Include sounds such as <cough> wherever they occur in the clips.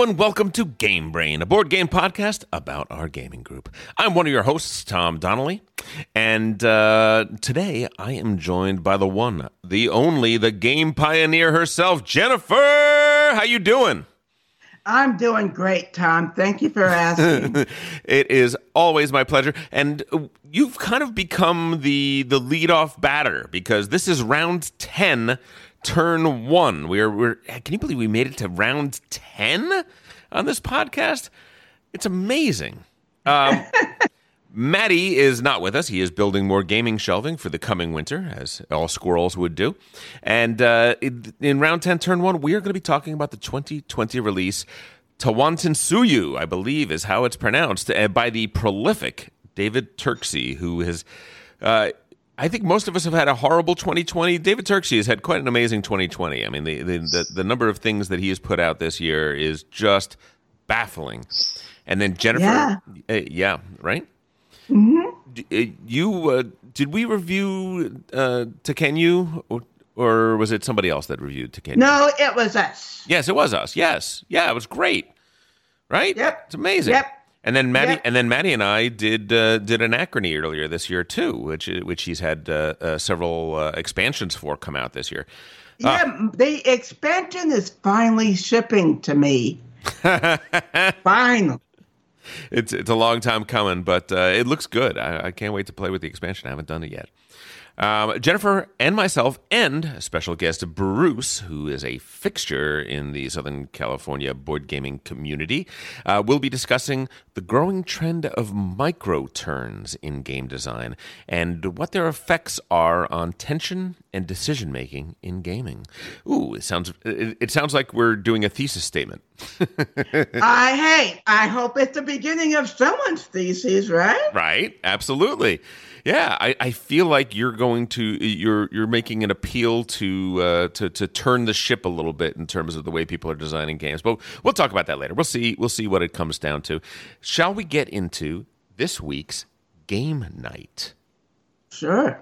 Hello and welcome to Game Brain, a board game podcast about our gaming group. I'm one of your hosts, Tom Donnelly, and uh, today I am joined by the one, the only, the game pioneer herself, Jennifer. How you doing? I'm doing great, Tom. Thank you for asking. <laughs> it is always my pleasure, and you've kind of become the the leadoff batter because this is round ten turn one. We're we're can you believe we made it to round ten on this podcast? It's amazing. Um, <laughs> Maddie is not with us. He is building more gaming shelving for the coming winter, as all squirrels would do. And uh, in, round 10, turn one, we are going to be talking about the 2020 release Tawantinsuyu, I believe is how it's pronounced, uh, by the prolific David Turczi, who has. Uh, I think most of us have had a horrible 2020. David Turczi has had quite an amazing 2020. I mean, the, the, the, the number of things that he has put out this year is just baffling. And then Jennifer, Yeah. uh, yeah right? Mm-hmm. D- uh, you uh, did we review uh, or, or was it somebody else that reviewed Tekhenu? no, it was us. Yes, it was us. Yes, yeah, it was great. Right? Yep. it's amazing. Yep. And then Maddie, and then Maddie and I did uh, did Anachrony earlier this year too, which which he's had uh, uh, several uh, expansions for come out this year. Yeah, the expansion is finally shipping to me. <laughs> Finally. It's it's a long time coming, but uh, it looks good. I, I can't wait to play with the expansion. I haven't done it yet. Um, Jennifer and myself, and special guest Bruce, who is a fixture in the Southern California board gaming community, uh, will be discussing the growing trend of micro turns in game design and what their effects are on tension and decision making in gaming. Ooh, it sounds it, it sounds like we're doing a thesis statement. <laughs> I hey, I hope it's the beginning of someone's thesis, right? Right. Absolutely. Yeah, I, I feel like you're going to you're you're making an appeal to uh, to to turn the ship a little bit in terms of the way people are designing games. But we'll talk about that later. We'll see we'll see what it comes down to. Shall we get into this week's game night? Sure.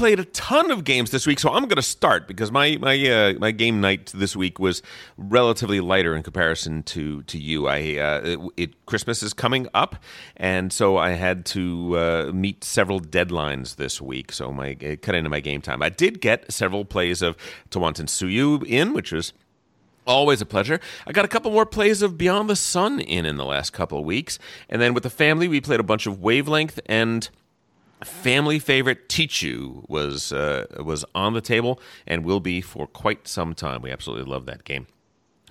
Played a ton of games this week, so I'm going to start because my my uh, my game night this week was relatively lighter in comparison to to you. I uh, it, it Christmas is coming up, and so I had to uh, meet several deadlines this week. So my it cut into my game time. I did get several plays of Tawantinsuyu in, which was Always a pleasure. I got a couple more plays of Beyond the Sun in in the last couple of weeks, and then with the family, we played a bunch of Wavelength and family favorite Tichu was uh, was on the table and will be for quite some time. We absolutely love that game.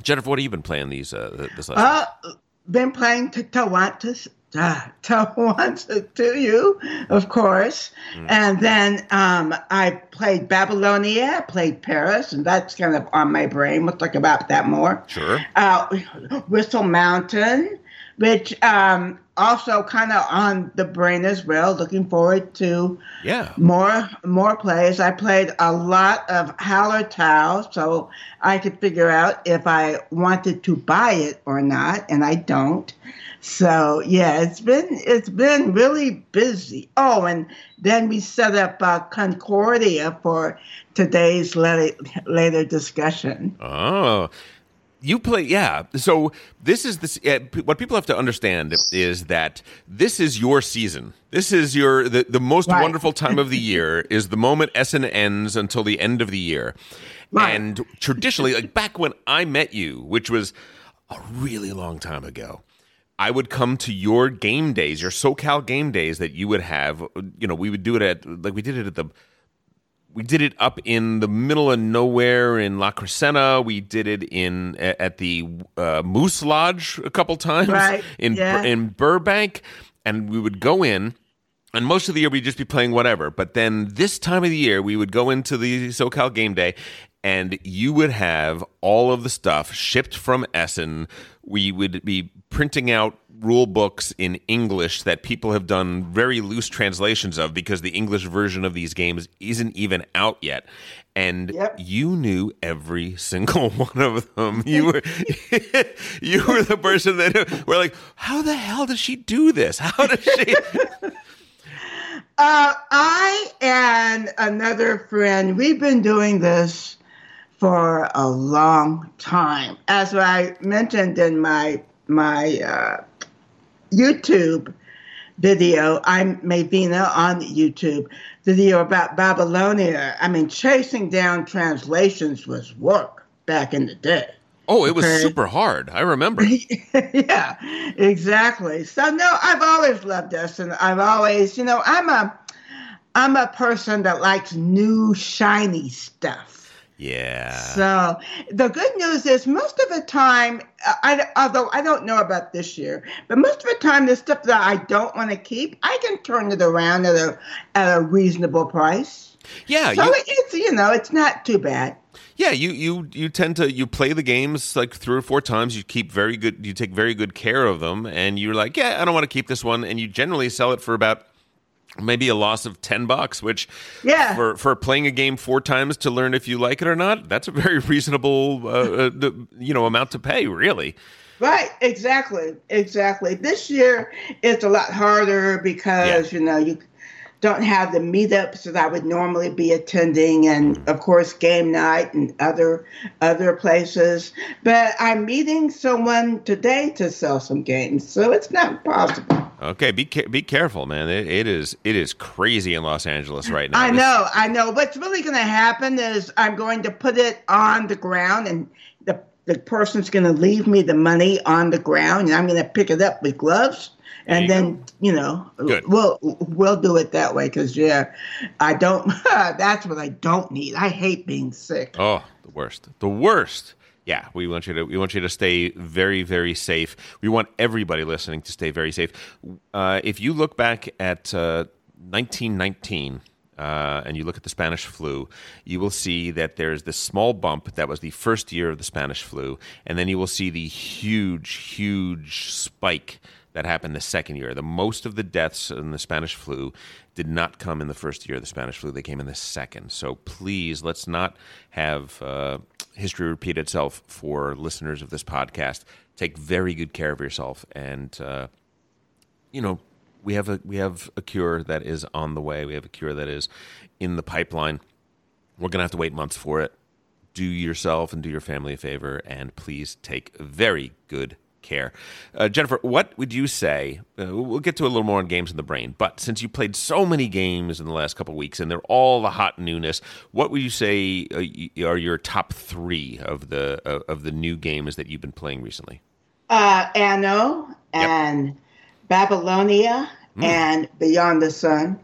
Jennifer, what have you been playing these uh, this last? Uh, been playing to Tawantis, uh, <laughs> Tawantis to you, of course. And then um, I played Babylonia, I played Paris, and that's kind of on my brain. We'll talk about that more. Sure. Uh, Whistle Mountain, which um, also kind of on the brain as well. Looking forward to Yeah. more more plays. I played a lot of Hallertau, so I could figure out if I wanted to buy it or not, and I don't. So yeah, it's been it's been really busy. Oh, and then we set up uh, Concordia for today's later, later discussion. Oh. You play, yeah. So this is this. Uh, p- what people have to understand is that this is your season. This is your the, the most Right. wonderful time of the <laughs> year. Is the moment Essen ends until the end of the year, Right. and traditionally, like back when I met you, which was a really long time ago. I would come to your game days, your SoCal game days that you would have. You know, we would do it at like we did it at the we did it up in the middle of nowhere in La Crescenta. We did it in at the uh, Moose Lodge a couple times Right, <laughs> in yeah. in Burbank, and we would go in. And most of the year we'd just be playing whatever. But then this time of the year we would go into the SoCal game day, and you would have all of the stuff shipped from Essen. We would be printing out rule books in English that people have done very loose translations of because the English version of these games isn't even out yet. And Yep. you knew every single <laughs> one of them. You were <laughs> you were the person that <laughs> were like, how the hell does she do this? How does she? Uh, I and another friend, we've been doing this for a long time. As I mentioned in my my uh, YouTube video, I'm Mavina on YouTube video about Babylonia. I mean, chasing down translations was work back in the day. Oh, it was Okay. super hard. I remember. <laughs> yeah, exactly. So no, I've always loved this, and I've always, you know, I'm a, I'm a person that likes new shiny stuff. Yeah. So the good news is, most of the time, uh, I, although I don't know about this year, but most of the time, the stuff that I don't want to keep, I can turn it around at a at a reasonable price. Yeah, So you, it's you know, it's not too bad. yeah, you you you tend to you play the games like three or four times. You keep very good. You take very good care of them, and you're like, yeah, I don't want to keep this one, and you generally sell it for about maybe a loss of 10 bucks which Yeah. for for playing a game four times to learn if you like it or not that's a very <laughs> reasonable uh, uh, you know amount to pay really Right, exactly, exactly. This year it's a lot harder because you know you don't have the meetups that I would normally be attending, and of course game night and other other places. But I'm meeting someone today to sell some games, so it's not possible. Okay be be careful man it, it is it is crazy in los angeles right now I know, I know. What's really going to happen is I'm going to put it on the ground, and the the person's going to leave me the money on the ground, and I'm going to pick it up with gloves, and you then you know Good. we'll we'll do it that way because yeah, I don't. <laughs> that's what I don't need. I hate being sick. Oh, the worst. The worst. Yeah, we want you to we want you to stay very very safe. We want everybody listening to stay very safe. Uh, if you look back at uh, 1919 uh, and you look at the Spanish flu, you will see that there's this small bump that was the first year of the Spanish flu, and then you will see the huge huge spike that happened the second year. The most of the deaths in the Spanish flu did not come in the first year of the Spanish flu; they came in the second. So please, let's not have uh, history repeat itself for listeners of this podcast. Take very good care of yourself, and uh, you know we have a we have a cure that is on the way. We have a cure that is in the pipeline. We're gonna have to wait months for it. Do yourself and do your family a favor, and please take very good care. Uh, Jennifer, what would you say? Uh, we'll get to a little more on games in the brain, but since you played so many games in the last couple weeks and they're all the hot newness, what would you say uh, are your top three of the uh, of the new games that you've been playing recently? Uh, Anno and Babylonia Hmm. and Beyond the Sun.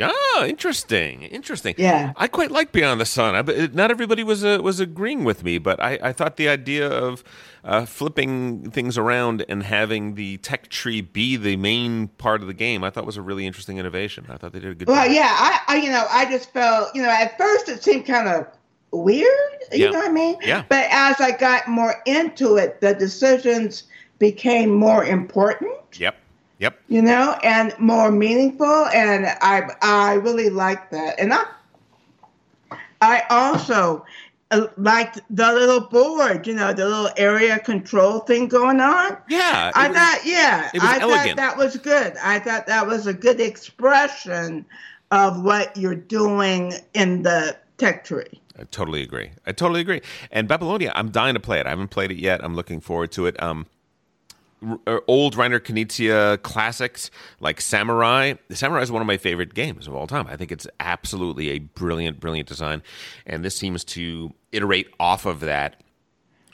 Oh, interesting, interesting. Yeah. I quite like Beyond the Sun. I, but not everybody was uh, was agreeing with me, but I, I thought the idea of uh, flipping things around and having the tech tree be the main part of the game, I thought was a really interesting innovation. I thought they did a good. Job. Well, job. yeah, I, I, you know, I just felt, you know, at first it seemed kind of weird, you Yeah. know what I mean? Yeah. But as I got more into it, the decisions became more important, Yep. Yep. you know, and more meaningful, and I, I really like that, and I, I also uh, liked the little board, you know, the little area control thing going on. Yeah. I was- thought, yeah, it was I elegant. thought that was good. I thought that was a good expression of what you're doing in the tech tree. I totally agree. I totally agree. And Babylonia, I'm dying to play it. I haven't played it yet. I'm looking forward to it. Um, r- uh, old Reiner Knizia classics like Samurai. Samurai is one of my favorite games of all time. I think it's absolutely a brilliant, brilliant design, and this seems to iterate off of that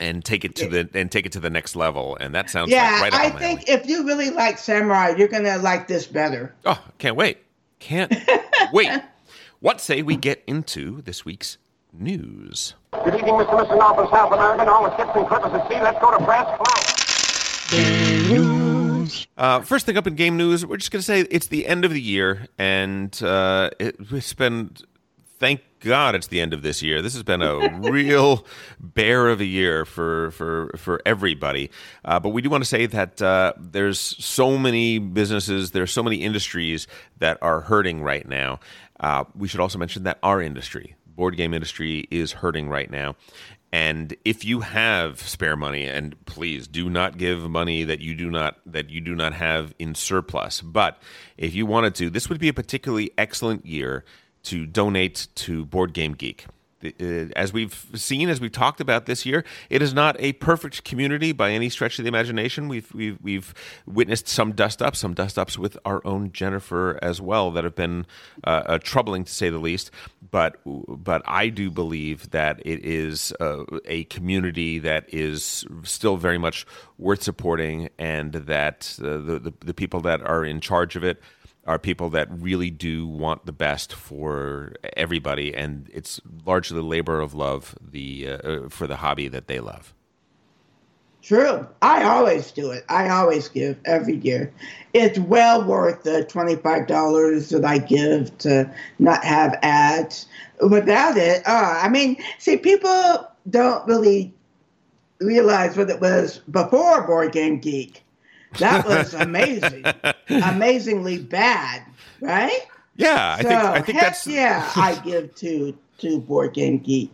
and take it to the and take it to the next level. And that sounds Yeah, like right I my think alley. if you really like Samurai, you're gonna like this better. Oh, can't wait! Can't <laughs> wait. What say we get into this week's news? Good evening, Mr. and Mrs. North and South American. All the ships and clippers at sea. Let's go to press. Flow. Uh, first thing up in game news, we're just going to say it's the end of the year, and uh, it, it's been thank God it's the end of this year. This has been a <laughs> real bear of a year for for for everybody. Uh, but we do want to say that uh, there's so many businesses, there's so many industries that are hurting right now. Uh, we should also mention that our industry, board game industry, is hurting right now. And if you have spare money, and please do not give money that you do not that you do not have in surplus. But if you wanted to, this would be a particularly excellent year to donate to Board Game Geek. Uh, as we've seen, as we've talked about this year, it is not a perfect community by any stretch of the imagination. We've we've, we've witnessed some dust ups, some dust ups with our own Jennifer as well that have been uh, uh, troubling to say the least. But but I do believe that it is uh, a community that is still very much worth supporting, and that uh, the, the the people that are in charge of it are people that really do want the best for everybody, and it's largely labor of love the uh, for the hobby that they love. True. I always do it. I always give every year. It's well worth the $25 that I give to not have ads. Without it, uh, I mean, see, people don't really realize what it was before Board Game Geek. That was amazing, <laughs> amazingly bad, right? Yeah, I so, think I think heck that's yeah. I give to to Board Game Geek.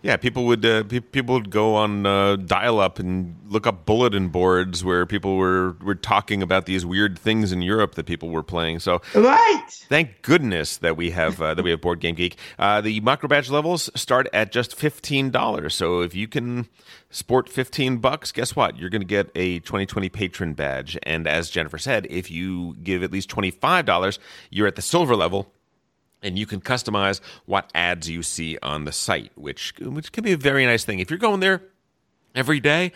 Yeah, people would uh, pe- people would go on uh, dial up and look up bulletin boards where people were were talking about these weird things in Europe that people were playing. So right, thank goodness that we have uh, that we have Board Game Geek. Uh, the micro badge levels start at just fifteen dollars. So if you can sport fifteen bucks, guess what? You're going to get a 2020 patron badge. And as Jennifer said, if you give at least twenty five dollars, you're at the silver level and you can customize what ads you see on the site, which which can be a very nice thing. If you're going there every day,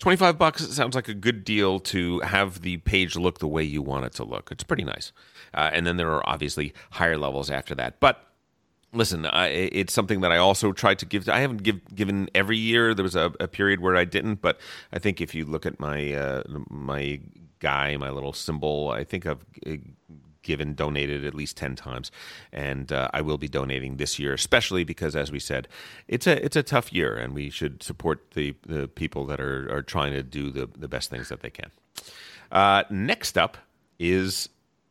25 bucks sounds like a good deal to have the page look the way you want it to look. It's pretty nice. Uh, and then there are obviously higher levels after that. But listen, I, it's something that I also tried to give. I haven't give, given every year. There was a, a, period where I didn't, but I think if you look at my uh, my guy, my little symbol, I think I've given donated at least 10 times and uh, I will be donating this year especially because as we said it's a it's a tough year and we should support the the people that are are trying to do the the best things that they can uh, next up is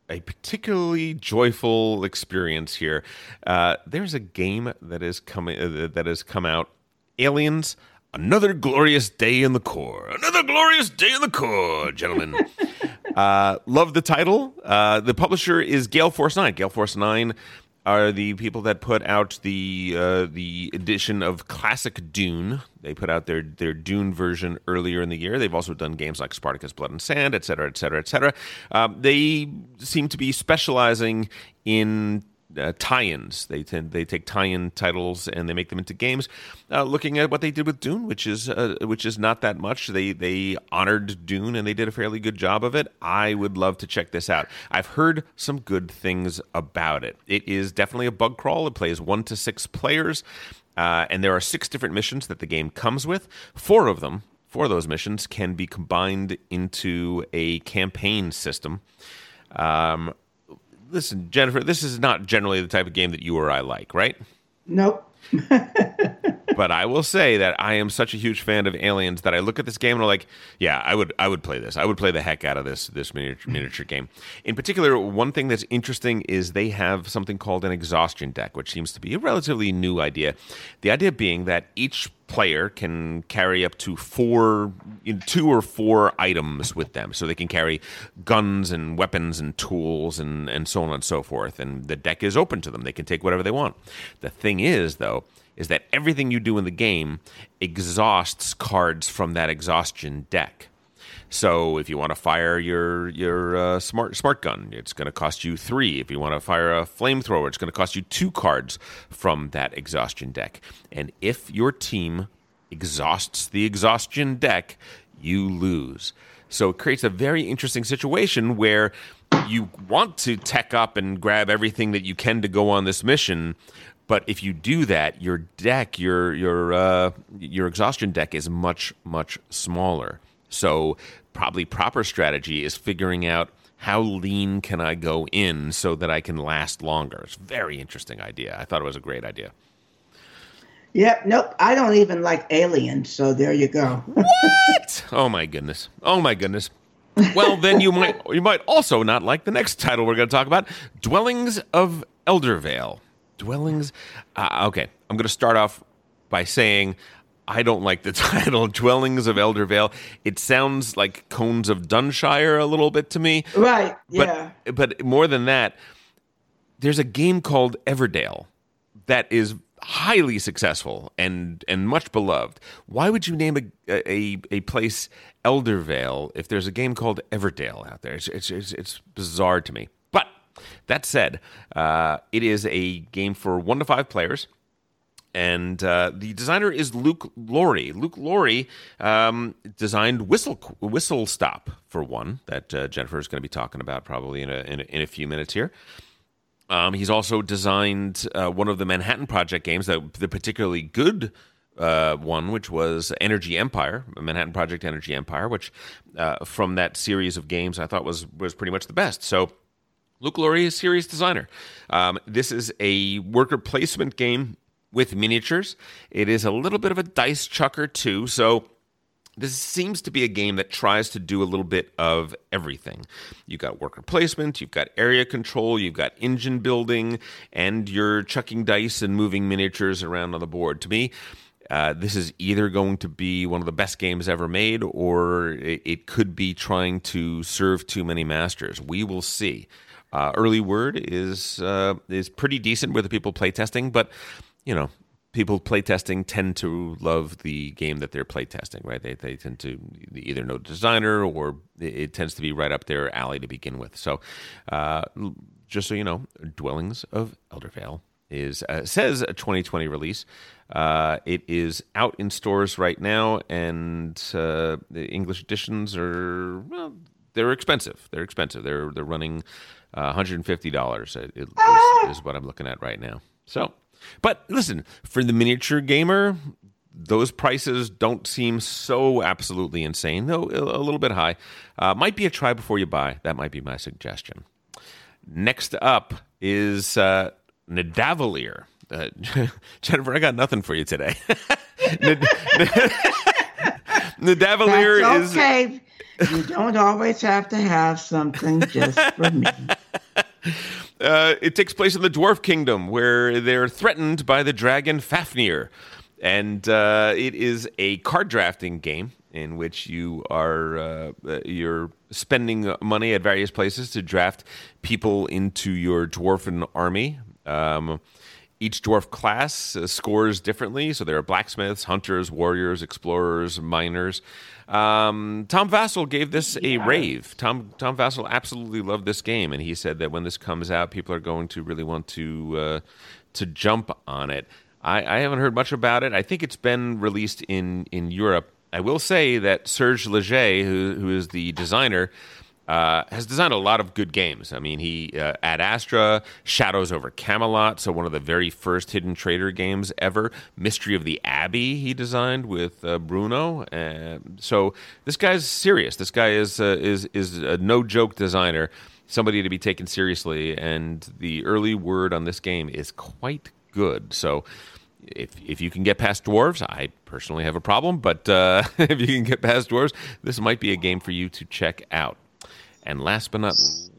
a particularly joyful experience here uh, there's a game that is coming uh, that has come out aliens Another glorious day in the Corps. Another glorious day in the Corps, gentlemen. <laughs> uh, love the title. Uh, the publisher is Gale Force 9. Gale Force 9 are the people that put out the uh, the edition of Classic Dune. They put out their their Dune version earlier in the year. They've also done games like Spartacus, Blood and Sand, et cetera, et cetera, et cetera. Um, they seem to be specializing in uh, tie-ins. They tend they take tie-in titles and they make them into games. Uh, looking at what they did with Dune, which is uh, which is not that much. They they honored Dune and they did a fairly good job of it. I would love to check this out. I've heard some good things about it. It is definitely a bug crawl. It plays one to six players, uh, and there are six different missions that the game comes with. Four of them, four of those missions, can be combined into a campaign system. Um, listen, Jennifer, this is not generally the type of game that you or I like, right? Nope. <laughs> but I will say that I am such a huge fan of Aliens that I look at this game and I'm like, yeah, I would I would play this. I would play the heck out of this this miniature, mm-hmm. miniature game. In particular, one thing that's interesting is they have something called an exhaustion deck, which seems to be a relatively new idea. The idea being that each player can carry up to four, two or four items with them. So they can carry guns and weapons and tools and, and so on and so forth. And the deck is open to them. They can take whatever they want. The thing is, though, is that everything you do in the game exhausts cards from that exhaustion deck. So if you want to fire your your uh, smart smart gun, it's going to cost you three. If you want to fire a flamethrower, it's going to cost you two cards from that exhaustion deck. And if your team exhausts the exhaustion deck, you lose. So it creates a very interesting situation where you want to tech up and grab everything that you can to go on this mission, but if you do that, your deck, your your uh, your exhaustion deck is much much smaller. So probably proper strategy is figuring out how lean can I go in so that I can last longer? It's a very interesting idea. I thought it was a great idea. Yep. Nope. I don't even like aliens. So there you go. What? <laughs> oh my goodness. Oh my goodness. Well, then you might you might also not like the next title we're going to talk about, Dwellings of Eldervale. Dwellings. Uh, okay, I'm going to start off by saying I don't like the <laughs> title, Dwellings of Eldervale. It sounds like Cones of Dunshire a little bit to me. Right. But, Yeah. But more than that, there's a game called Everdale that is highly successful and and much beloved. Why would you name a a, a place Eldervale if there's a game called Everdale out there? It's it's it's, it's bizarre to me. That said, uh, it is a game for one to five players and uh, the designer is Luke Laurie. Luke Laurie um, designed Whistle Whistle Stop for one that uh, Jennifer is going to be talking about probably in a, in a in a few minutes here. Um, he's also designed uh, one of the Manhattan Project games, that the particularly good uh, one, which was Energy Empire, Manhattan Project Energy Empire, which uh, from that series of games I thought was was pretty much the best. So. Luke Laurie is a serious designer. Um, this is a worker placement game with miniatures. It is a little bit of a dice chucker too, so this seems to be a game that tries to do a little bit of everything. You've got worker placement, you've got area control, you've got engine building, and you're chucking dice and moving miniatures around on the board. To me, uh, this is either going to be one of the best games ever made, or it, it could be trying to serve too many masters. We will see. Uh, early word is uh, is pretty decent with the people playtesting, but you know, people playtesting tend to love the game that they're playtesting, right? They they tend to either know the designer or it tends to be right up their alley to begin with. So, uh, just so you know, Dwellings of Eldervale is uh, says a 2020 release. Uh, it is out in stores right now, and uh, the English editions are well, they're expensive. They're expensive. They're they're running uh, $150 it, it is, is what I'm looking at right now. So, but listen, for the miniature gamer, those prices don't seem so absolutely insane, though a little bit high. Uh, might be a try before you buy. That might be my suggestion. Next up is uh, Nidavellir. Uh, <laughs> Jennifer, I got nothing for you today. <laughs> Nad- <laughs> Nidavellir That's is okay. you don't always have to have something just for me. <laughs> Uh, it takes place in the Dwarf Kingdom, where they're threatened by the dragon Fafnir, and uh, it is a card drafting game in which you are uh, uh, you're spending money at various places to draft people into your dwarfen army. Um, each dwarf class uh, scores differently, so there are blacksmiths, hunters, warriors, explorers, miners. Um, Tom Vasel gave this a rave. Tom Tom Vasel absolutely loved this game, and he said that when this comes out, people are going to really want to uh, to jump on it. I, I haven't heard much about it. I think it's been released in in Europe. I will say that Serge Laget, who who is the designer, uh, has designed a lot of good games. I mean, he uh, Astra, Shadows over Camelot, so one of the very first Hidden Trader games ever. Mystery of the Abbey, he designed with uh, Bruno. So this guy's serious. This guy is uh, is is a no joke designer, somebody to be taken seriously. And the early word on this game is quite good. So. If, if you can get past dwarves, I personally have a problem, but uh, <laughs> if you can get past dwarves, this might be a game for you to check out. And last but not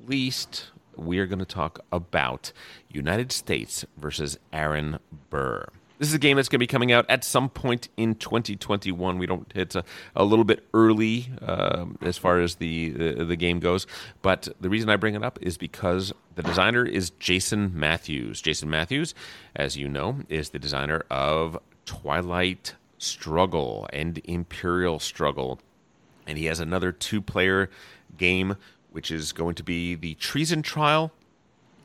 least, we are going to talk about United States versus Aaron Burr. This is a game that's going to be coming out at some point in 2021. We don't hit a, a little bit early um, as far as the, the the game goes, but the reason I bring it up is because the designer is Jason Matthews. Jason Matthews, as you know, is the designer of Twilight Struggle and Imperial Struggle, and he has another two-player game, which is going to be the treason trial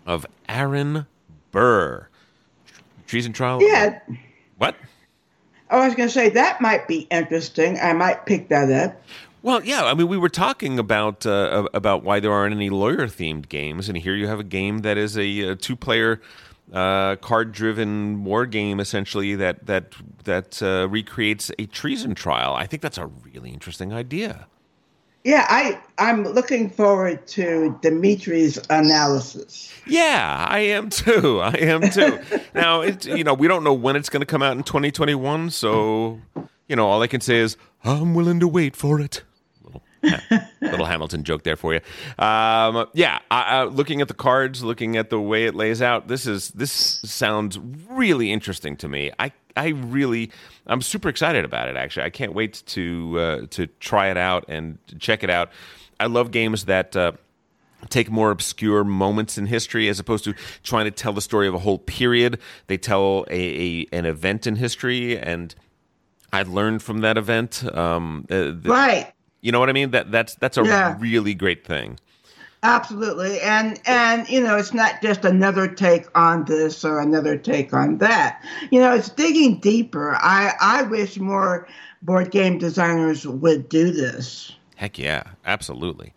of Aaron Burr. Treason trial? Yeah. What? Oh, I was going to say that might be interesting. I might pick that up. Well, yeah. I mean, we were talking about uh, about why there aren't any lawyer themed games, and here you have a game that is a, a two player uh, card driven war game, essentially that that that uh, recreates a treason trial. I think that's a really interesting idea. Yeah, I I'm looking forward to Dimitri's analysis. Yeah, I am too. I am too. <laughs> now, it, you know, we don't know when it's going to come out in 2021, so you know, all I can say is I'm willing to wait for it. Little, little Hamilton joke there for you. Um, yeah, looking at the cards, looking at the way it lays out, this is this sounds really interesting to me. I I really I'm super excited about it. Actually, I can't wait to uh, to try it out and check it out. I love games that. Uh, take more obscure moments in history as opposed to trying to tell the story of a whole period. They tell a, a an event in history, and I learned from that event. Um, uh, the, Right. You know what I mean? That that's that's a Yeah. really great thing. Absolutely. And and you know, it's not just another take on this or another take on that. You know, it's digging deeper. I I wish more board game designers would do this. Heck yeah, absolutely.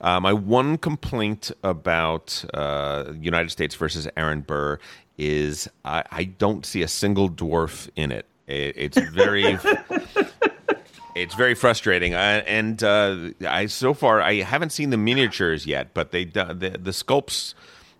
Uh, my one complaint about uh, United States versus Aaron Burr is I, I don't see a single dwarf in it. it it's very. <laughs> It's very frustrating, uh, and uh, I so far I haven't seen the miniatures yet, but they the the sculpts,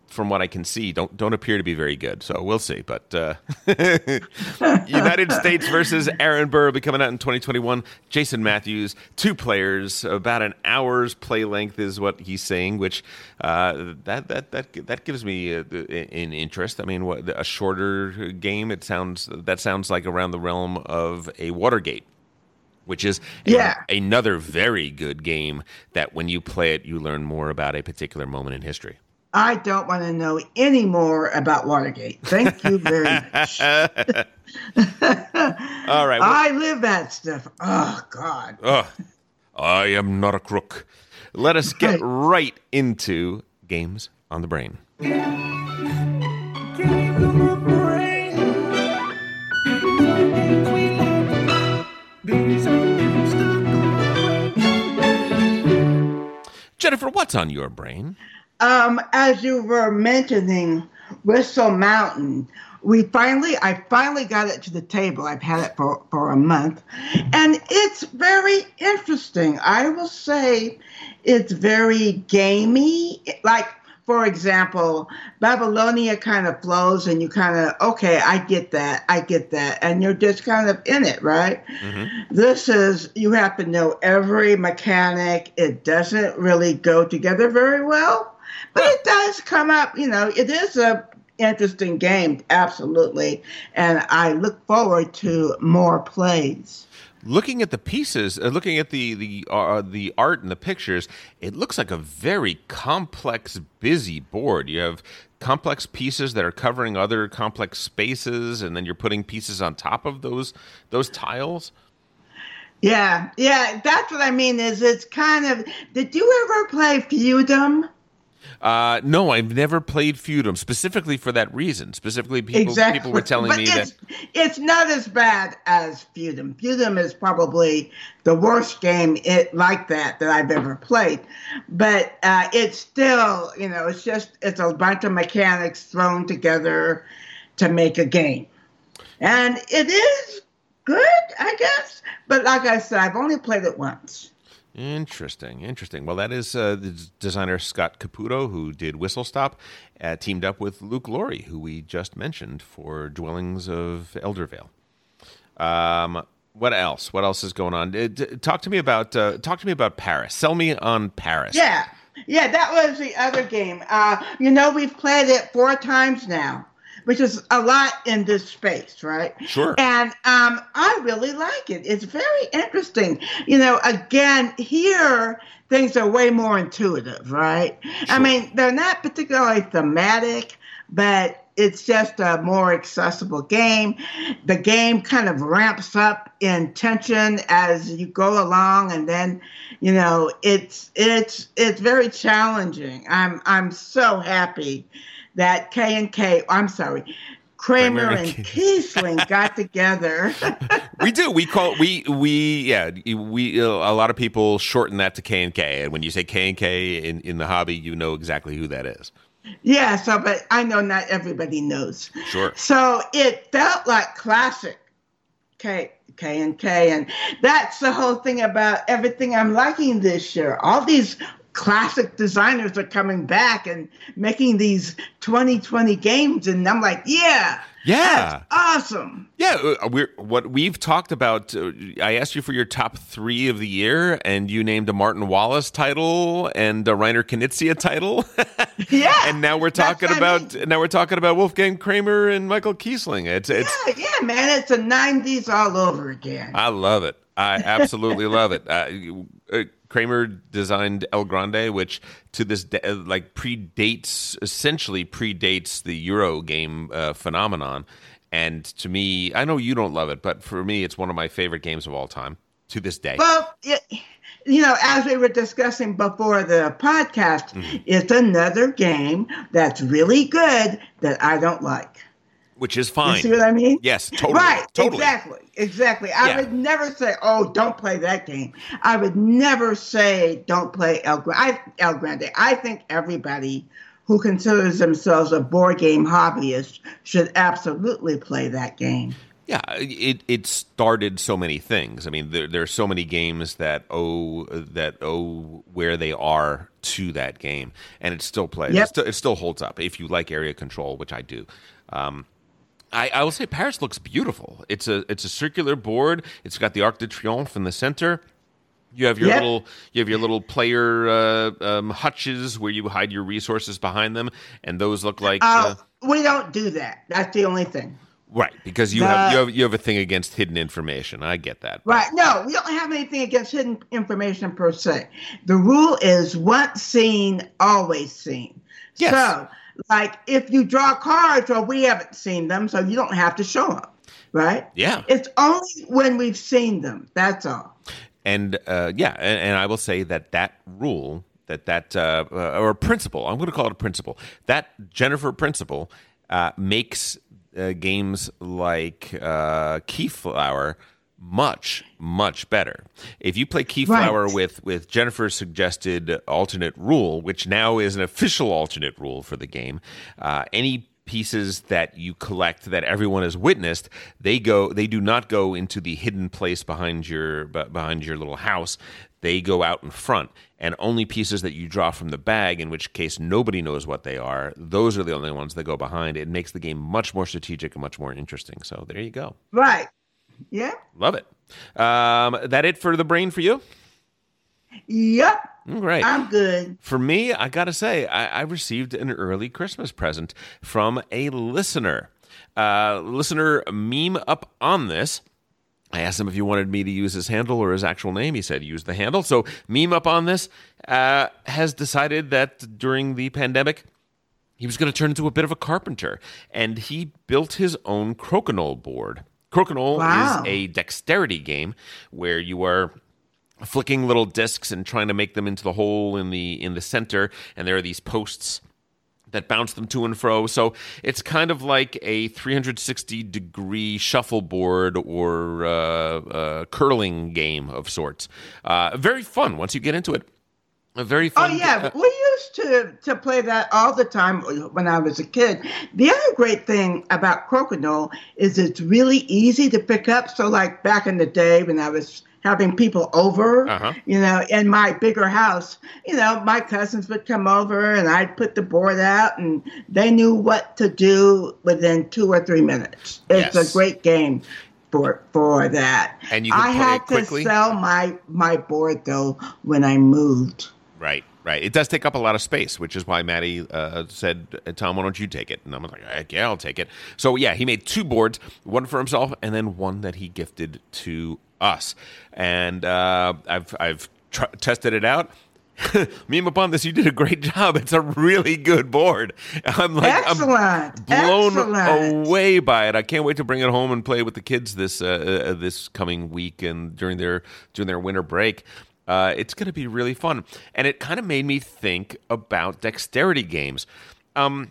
from what I can see, don't don't appear to be very good. So we'll see. But uh, <laughs> United States versus Aaron Burr will be coming out in 2021. Jason Matthews, two players, about an hour's play length is what he's saying, which uh, that that that that gives me uh, an interest. I mean, what, a shorter game. It sounds that sounds like around the realm of a Watergate which is a- Yeah. another very good game that when you play it, you learn more about a particular moment in history. I don't want to know any more about Watergate. Thank you very <laughs> much. <laughs> All right. well- I live that stuff. Oh God. Ugh, I am not a crook. Let us get right into games on the brain. Jennifer, what's on your brain? Um, as you were mentioning, Whistle Mountain, we finally, I finally got it to the table. I've had it for, for a month, and it's very interesting. I will say it's very gamey. Like, for example, Babylonia kind of flows, and you kind of, okay, I get that, I get that, and you're just kind of in it, right? Mm-hmm. This is, you have to know every mechanic. It doesn't really go together very well, but it does come up, you know, it is a interesting game, absolutely. And I look forward to more plays. Looking at the pieces, uh, looking at the the uh, the art and the pictures, it looks like a very complex, busy board. You have complex pieces that are covering other complex spaces, and then you're putting pieces on top of those those tiles. Yeah, yeah, that's what I mean. Is it's kind of. Did you ever play Feudum? Uh, no, I've never played Feudum specifically for that reason. Specifically, people exactly. people were telling but me it's, that it's not as bad as Feudum. Feudum is probably the worst game it like that that I've ever played. But uh, it's still, you know, it's just it's a bunch of mechanics thrown together to make a game, and it is good, I guess. But like I said, I've only played it once. Interesting, interesting. Well, that is uh, the designer Scott Caputo, who did Whistle Stop, uh, teamed up with Luke Laurie, who we just mentioned for Dwellings of Eldervale. Um, what else? What else is going on? Uh, d- talk to me about uh, talk to me about Paris. Sell me on Paris. Yeah, yeah, that was the other game. Uh, you know, we've played it four times now, which is a lot in this space, right? Sure. And um, I really like it. It's very interesting. You know, again, here things are way more intuitive, right? Sure. I mean, they're not particularly thematic, but it's just a more accessible game. The game kind of ramps up in tension as you go along, and then, you know, it's it's it's very challenging. I'm I'm so happy that K and K. I'm sorry. Kramer, Kramer and Kiesling <laughs> got together. we do. We call we we yeah we uh, a lot of people shorten that to K and K, and when you say K and K in in the hobby, you know exactly who that is. yeah, so but I know not everybody knows. Sure. So it felt like classic K K and K, and that's the whole thing about everything I'm liking this year. All these classic designers are coming back and making these 2020 games, and I'm like, yeah, Yeah. that's awesome. Yeah, uh, we're what we've talked about. Uh, I asked you for your top three of the year, and you named a Martin Wallace title and a Reiner Knizia title. <laughs> Yeah, and now we're talking what I about now we're talking about Wolfgang Kramer and Michael Kiesling. It's it's Yeah, yeah, man, it's the 90s all over again. I love it. I absolutely love it. <laughs> Uh, uh, Kramer designed El Grande, which to this day, uh, like predates, essentially predates the Euro game uh, phenomenon. And to me, I know you don't love it, but for me, it's one of my favorite games of all time to this day. Well, it, you know, as we were discussing before the podcast, Mm-hmm. it's another game that's really good that I don't like. Which is fine. You see what I mean? Yes, totally. Right, totally. exactly, exactly. I Yeah. would never say, "Oh, don't play that game." I would never say, "Don't play El Grande." I, El Grande. I think everybody who considers themselves a board game hobbyist should absolutely play that game. Yeah, it it started so many things. I mean, there there are so many games that owe that owe where they are to that game, and it still plays. Yep. It, still, it still holds up if you like area control, which I do. Um, I, I will say Paris looks beautiful. It's a it's a circular board. It's got the Arc de Triomphe in the center. You have your Yep. little you have your little player uh, um, hutches where you hide your resources behind them, and those look like uh, Uh, we don't do that. That's the only thing. right because you The- have you have you have a thing against hidden information. I get that. Right. No, we don't have anything against hidden information per se. The rule is once seen, always seen. Yes. So, like if you draw cards, well, we haven't seen them, so you don't have to show them. Right? Yeah. It's only when we've seen them. That's all. and uh, yeah, and, and I will say that that rule, that that uh, uh, or principle, I'm going to call it a principle. That Jennifer principle uh, makes uh, games like uh, Keyflower much much better. If you play Keyflower Right. with with Jennifer's suggested alternate rule, which now is an official alternate rule for the game, uh, any pieces that you collect that everyone has witnessed they go they do not go into the hidden place behind your behind your little house they go out in front and only pieces that you draw from the bag in which case nobody knows what they are those are the only ones that go behind it makes the game much more strategic and much more interesting so there you go Right. Yeah. love it um, that it for the brain for you Yep. Great. I'm good. For me, I got to say, I, I received an early Christmas present from a listener. Uh, listener, meme up on this. I asked him if he wanted me to use his handle or his actual name. He said use the handle. So, meme up on this uh, has decided that during the pandemic, he was going to turn into a bit of a carpenter, and he built his own crokinole board. Crokinole Wow. is a dexterity game where you are flicking little discs and trying to make them into the hole in the in the center, and there are these posts that bounce them to and fro. So it's kind of like a 360 degree shuffleboard or uh, uh, curling game of sorts. Uh, very fun once you get into it. A very Oh fun. yeah, uh, used to to play that all the time when I was a kid. The other great thing about Crokinole is it's really easy to pick up. So like back in the day when I was having people over, Uh-huh. you know, in my bigger house, you know, my cousins would come over and I'd put the board out and they knew what to do within two or three minutes. It's Yes. a great game for for that. And you I had to sell my my board though when I moved. Right, right. It does take up a lot of space, which is why Maddie uh, said, "Tom, why don't you take it?" And I'm like, Heck "Yeah, I'll take it." So yeah, he made two boards, one for himself, and then one that he gifted to us. And uh, I've I've tr- tested it out. <laughs> Meme upon this, you did a great job. It's a really good board. I'm like, Excellent. I'm blown Excellent. away by it. I can't wait to bring it home and play with the kids this uh, uh, this coming week and during their during their winter break. Uh, it's going to be really fun, and it kind of made me think about dexterity games. Um,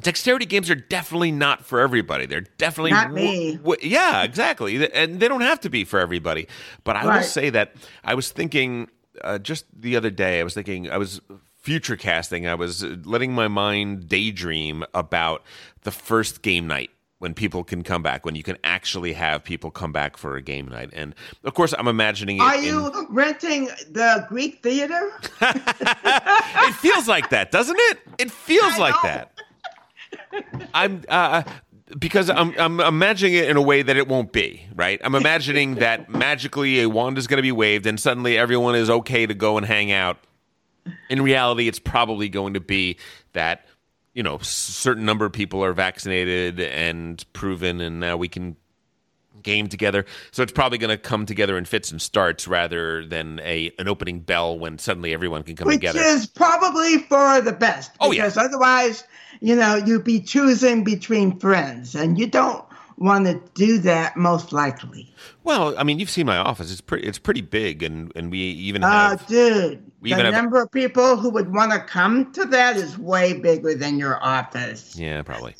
dexterity games are definitely not for everybody. They're definitely Not me. w- yeah, exactly, and they don't have to be for everybody. But I will say that I was thinking uh, just the other day. I was thinking I was future casting. I was letting my mind daydream about the first game night when people can come back, when you can actually have people come back for a game night. And of course, I'm imagining it. Are in- you renting the Greek theater? <laughs> it feels like that, doesn't it? It feels I like know. that. I'm uh, because I'm I'm imagining it in a way that it won't be right. I'm imagining that magically a wand is going to be waved and suddenly everyone is okay to go and hang out. In reality, it's probably going to be that you know, certain number of people are vaccinated and proven, and now we can game together. So it's probably going to come together in fits and starts rather than a an opening bell when suddenly everyone can come Which together. Which is probably for the best. Oh, yeah. Because otherwise, you know, you'd be choosing between friends, and you don't want to do that most likely. Well, I mean, you've seen my office. It's pretty. It's pretty big, and and we even Oh, have. dude. we the have- number of people who would want to come to that is way bigger than your office. yeah, probably,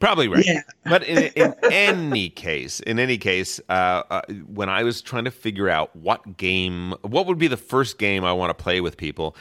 probably right. Yeah. But in, in <laughs> any case, in any case, uh, uh, when I was trying to figure out what game, what would be the first game I want to play with people,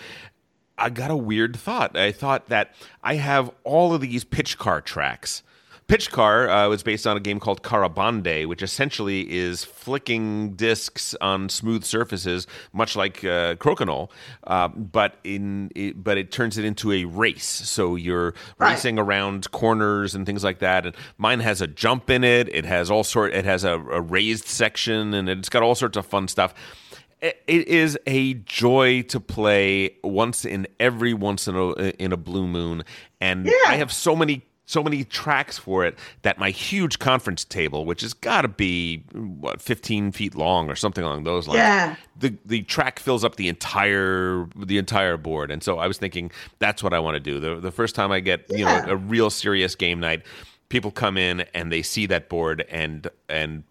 I got a weird thought. I thought that I have all of these PitchCar tracks. PitchCar uh, was based on a game called Carabande, which essentially is flicking discs on smooth surfaces, much like uh, Crokinole, uh, but in it, but it turns it into a race. So you're Right. racing around corners and things like that. And mine has a jump in it. It has all sort. It has a, a raised section, and it's got all sorts of fun stuff it is a joy to play once in every once in a in a blue moon and Yeah. i have so many so many tracks for it that my huge conference table which has got to be what 15 feet long or something along those lines Yeah. the the track fills up the entire the entire board and so i was thinking that's what i want to do the the first time i get you know a real serious game night people come in and they see that board and and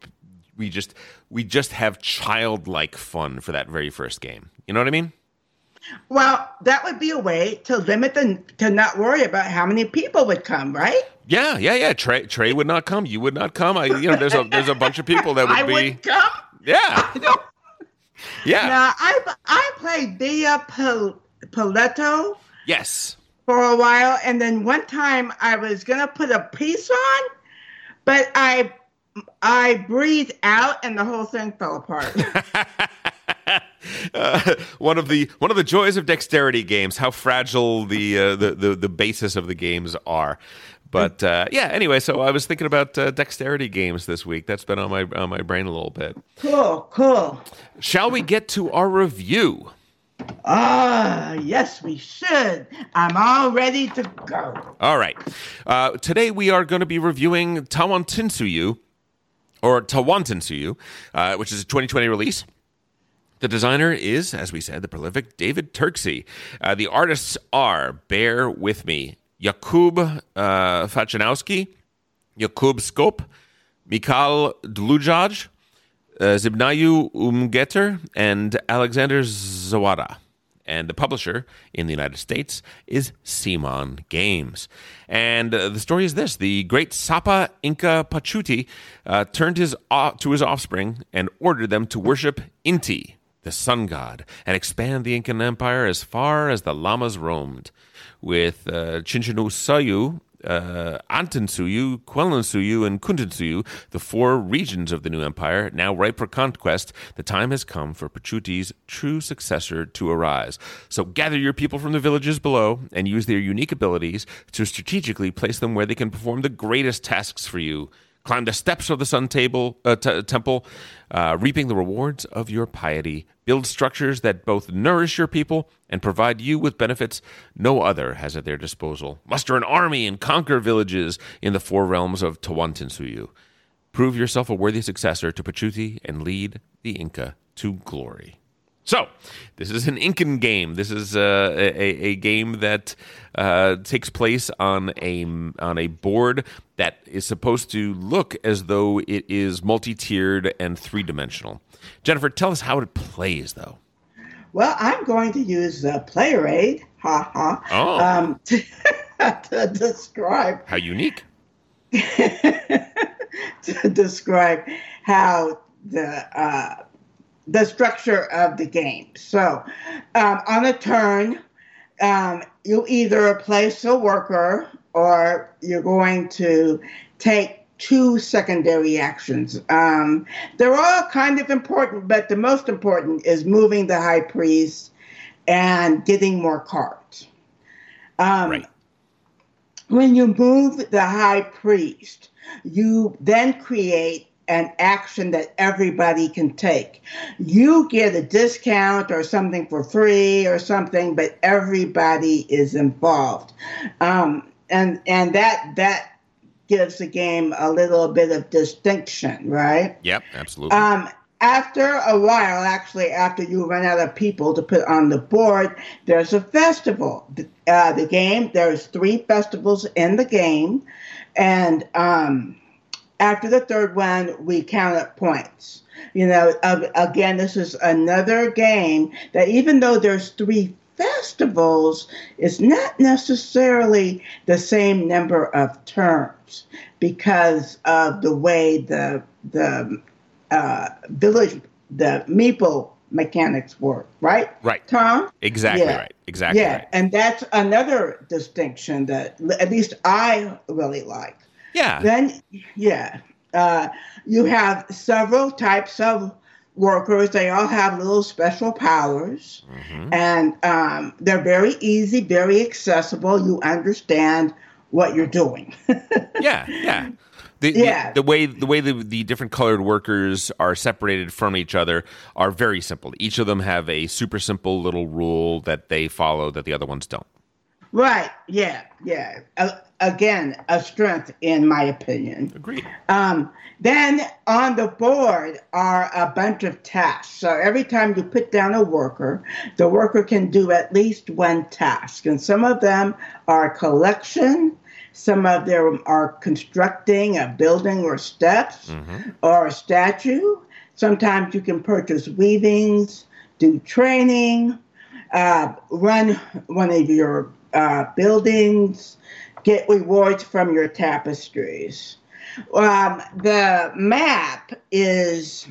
we just we just have childlike fun for that very first game. You know what I mean? Well, that would be a way to limit the to not worry about how many people would come, right? Yeah, yeah, yeah. Trey Trey would not come. You would not come. I you know there's a there's a bunch of people that would <laughs> I be would come. Yeah. <laughs> Yeah. Now, I I played Villa Pal- Paletti Yes. for a while, and then one time I was gonna put a piece on, but I I breathed out, and the whole thing fell apart. <laughs> Uh, <laughs> one of the one of the joys of dexterity games, how fragile the uh, the, the the basis of the games are. But uh, yeah, anyway, so I was thinking about uh, dexterity games this week. That's been on my on my brain a little bit. cool, cool. Shall we get to our review? Ah, yes, we should. I'm all ready to go. All right. Uh, today we are going to be reviewing Tawantinsuyu, or Tawantinsuyu, uh, which is a 2020 release. The designer is, as we said, the prolific David Turczi. Uh, the artists are, bear with me, Jakub uh, Facinowski, Jakub Skop, Mikhail Dlujaj, uh, Zibnayu Umgeter, and Alexander Zawada. And the publisher in the United States is Simon Games. And uh, the story is this the great Sapa Inca Pachuti uh, turned his to his offspring and ordered them to worship Inti, the sun god, and expand the Incan Empire as far as the Llamas roamed. With uh, Chinchinu uh, Antansuyu, Quelansuyu, and Kuntansuyu, the four regions of the new empire, now ripe for conquest, the time has come for Pachuti's true successor to arise. So gather your people from the villages below and use their unique abilities to strategically place them where they can perform the greatest tasks for you. Climb the steps of the Sun table, uh, t- Temple, uh, reaping the rewards of your piety. Build structures that both nourish your people and provide you with benefits no other has at their disposal. Muster an army and conquer villages in the four realms of Tawantinsuyu. Prove yourself a worthy successor to Pachuti and lead the Inca to glory. So, this is an Incan game. This is uh, a, a game that uh, takes place on a on a board that is supposed to look as though it is multi-tiered and three-dimensional. Jennifer, tell us how it plays, though. Well, I'm going to use the player aid, ha ha, Oh. um, <laughs> to, to describe How unique! <laughs> to describe how the uh, the structure of the game. So, um, on a turn, um, you either place a worker or you're going to take two secondary actions. Um, they're all kind of important, but the most important is moving the high priest and getting more cards. Um, Right. When you move the high priest, you then create an action that everybody can take. You get a discount or something for free or something, but everybody is involved, um, and and that that gives the game a little bit of distinction, right? Yep, absolutely. Um, after a while, actually, after you run out of people to put on the board, there's a festival. Uh, the game, there's three festivals in the game, and um, after the third one, we count up points. You know, uh, again, this is another game that even though there's three festivals, is not necessarily the same number of terms because of the way the the uh, village, the meeple mechanics work, right? Right. Tom? exactly yeah. right. Exactly yeah, right. and that's another distinction that at least I really like. Yeah. Then, yeah, uh, you have several types of workers. They all have little special powers, Mm-hmm. and um, they're very easy, very accessible. You understand what you're doing. <laughs> yeah, yeah. The, Yeah. the, the way the way the, the different colored workers are separated from each other are very simple. Each of them have a super simple little rule that they follow that the other ones don't. Right? Yeah, yeah. Uh, again, a strength in my opinion. Agreed. Um, then on the board are a bunch of tasks. So every time you put down a worker, the worker can do at least one task. And some of them are collection, some of them are constructing a building or steps or a statue. Sometimes you can purchase weavings, do training, uh, run one of your uh, buildings, get rewards from your tapestries. Um, the map is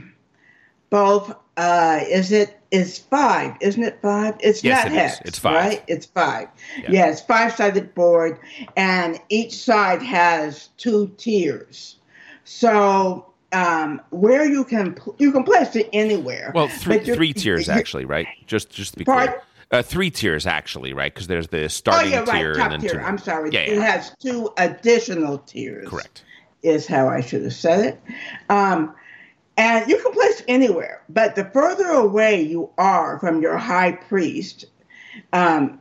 both. Uh, is it is five? Isn't it five? It's Yes, not it is. hex. It's five. Right? It's five. Yeah. Yeah, five sided board, and each side has two tiers. So um, where you can pl- you can place it anywhere. Well, three, three tiers <laughs> actually, right? Just just to be Pardon? clear. Uh, three tiers actually, right? Because there's the Oh starting yeah, right. tier Top and then tier. two. I'm sorry. Yeah, It yeah. has two additional tiers. Correct. is how I should have said it. Um, and you can place anywhere, but the further away you are from your high priest, um,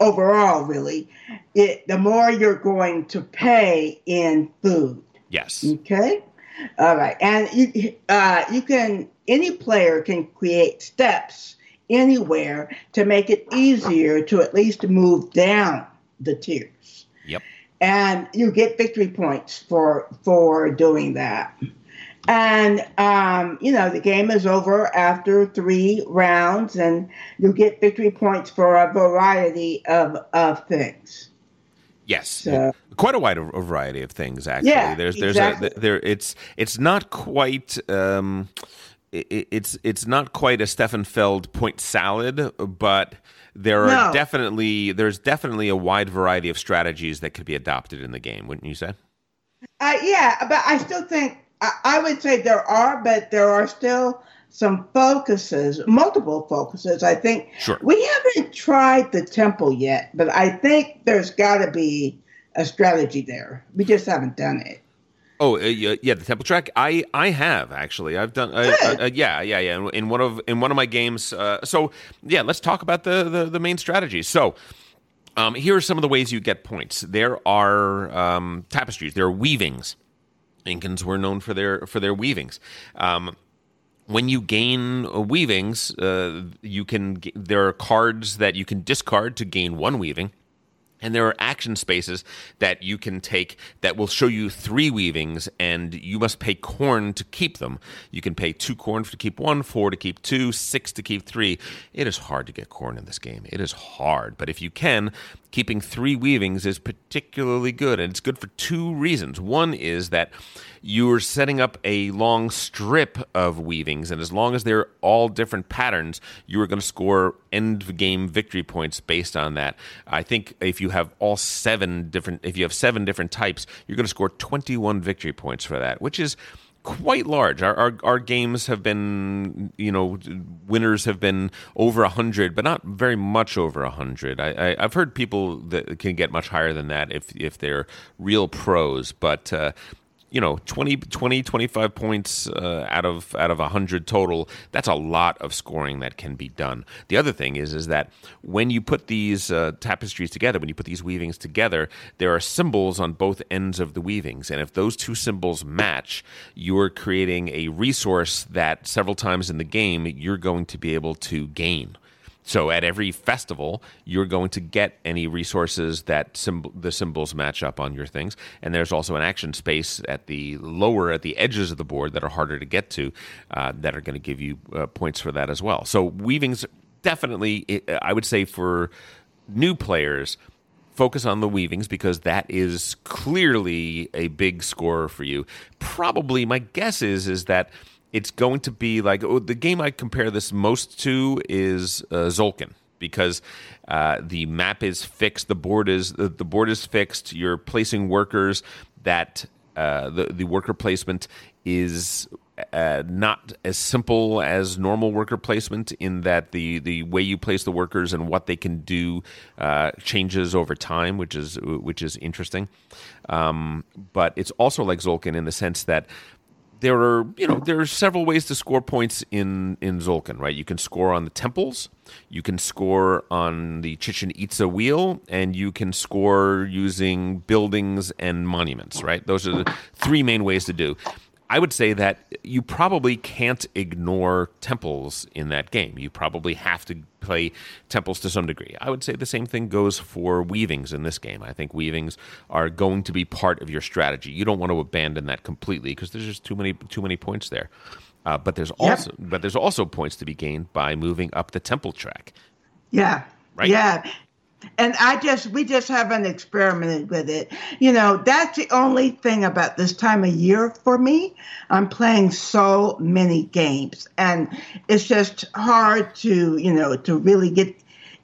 overall, really, it, the more you're going to pay in food. Yes. Okay. All right, and you uh, you can any player can create steps anywhere to make it easier to at least move down the tiers Yep. and you get victory points for for doing that. And um, you know the game is over after three rounds, and you get victory points for a variety of of things. Yes, So- quite a wide a variety of things. Actually, Yeah, there's there's exactly. a there. It's it's not quite. Um, it's it's not quite a Stefan Feld point salad, but there are No. definitely there's definitely a wide variety of strategies that could be adopted in the game. Wouldn't you say? Uh, yeah, but I still think I, I would say there are, but there are still some focuses, multiple focuses. I think Sure. we haven't tried the temple yet, but I think there's got to be a strategy there. We just haven't done it. Oh uh, yeah, yeah, the temple track. I I have actually. I've done. Uh, uh, yeah, yeah, yeah. In- one of in one of my games. Uh, so yeah, let's talk about the the, the main strategies. So. Um, here are some of the ways you get points. There are um, tapestries. There are weavings. Incans were known for their for their weavings. Um, when you gain uh, weavings, uh, you can g- there are cards that you can discard to gain one weaving. And there are action spaces that you can take that will show you three weavings, and you must pay corn to keep them. You can pay two corn to keep one, four to keep two, six to keep three. It is hard to get corn in this game. It is hard, but if you can, keeping three weavings is particularly good, and it's good for two reasons. One is that you're setting up a long strip of weavings, and as long as they're all different patterns, you are going to score end game victory points based on that. I think if you have all seven different, if you have seven different types, you're going to score 21 victory points for that, which is quite large. Our, our, our games have been, you know, winners have been over hundred, but not very much over hundred. I, I have heard people that can get much higher than that if if they're real pros, but. Uh, you know 20, 20 25 points uh, out of out of 100 total that's a lot of scoring that can be done. The other thing is is that when you put these uh, tapestries together when you put these weavings together there are symbols on both ends of the weavings. And if those two symbols match you're creating a resource that several times in the game you're going to be able to gain so at every festival, you're going to get any resources that the symbols match up on your things. And there's also an action space at the lower, at the edges of the board that are harder to get to, uh, that are going to give you uh, points for that as well. So weavings definitely, I would say for new players, focus on the weavings because that is clearly a big score for you. Probably, my guess is is that it's going to be like oh, the game I compare this most to is uh, Tzolk'in because uh, the map is fixed, the board is the, the board is fixed. You're placing workers that uh, the the worker placement is uh, not as simple as normal worker placement in that the, the way you place the workers and what they can do uh, changes over time, which is which is interesting. Um, but it's also like Tzolk'in in the sense that there are you know there are several ways to score points in in Tzolk'in, right? You can score on the temples, you can score on the Chichen Itza wheel, and you can score using buildings and monuments, right? Those are the three main ways to do. I would say that you probably can't ignore temples in that game. You probably have to play temples to some degree. I would say the same thing goes for weavings in this game. I think weavings are going to be part of your strategy. You don't want to abandon that completely because there's just too many too many points there. Uh, but there's also yep. but there's also points to be gained by moving up the temple track. Yeah. Right. Yeah and I just we just haven't experimented with it. You know, that's the only thing about this time of year for me. I'm playing so many games and it's just hard to, you know, to really get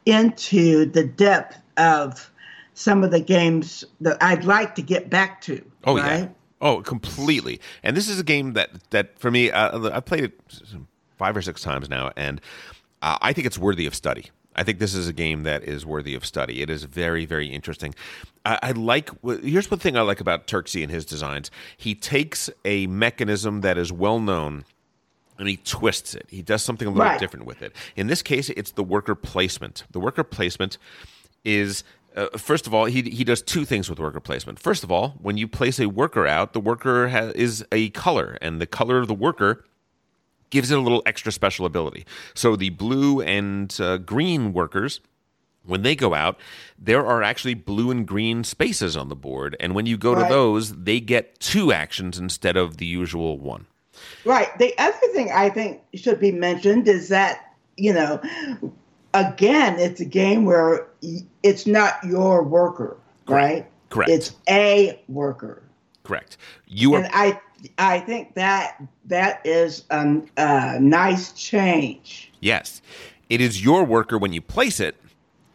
into the depth of some of the games that I'd like to get back to. Oh right? yeah. Oh, completely. And this is a game that that for me uh, I've played it 5 or 6 times now and uh, I think it's worthy of study. I think this is a game that is worthy of study. It is very, very interesting. I, I like. Here's one thing I like about Turczi and his designs. He takes a mechanism that is well known and he twists it. He does something a little right. different with it. In this case, it's the worker placement. The worker placement is uh, first of all, he he does two things with worker placement. First of all, when you place a worker out, the worker has, is a color, and the color of the worker gives it a little extra special ability. So the blue and uh, green workers when they go out, there are actually blue and green spaces on the board. And when you go right. to those, they get two actions instead of the usual one. Right. The other thing I think should be mentioned is that, you know, again, it's a game where it's not your worker, Correct. right? Correct. It's a worker. Correct. You are. And I I think that that is a, a nice change. Yes, it is your worker when you place it,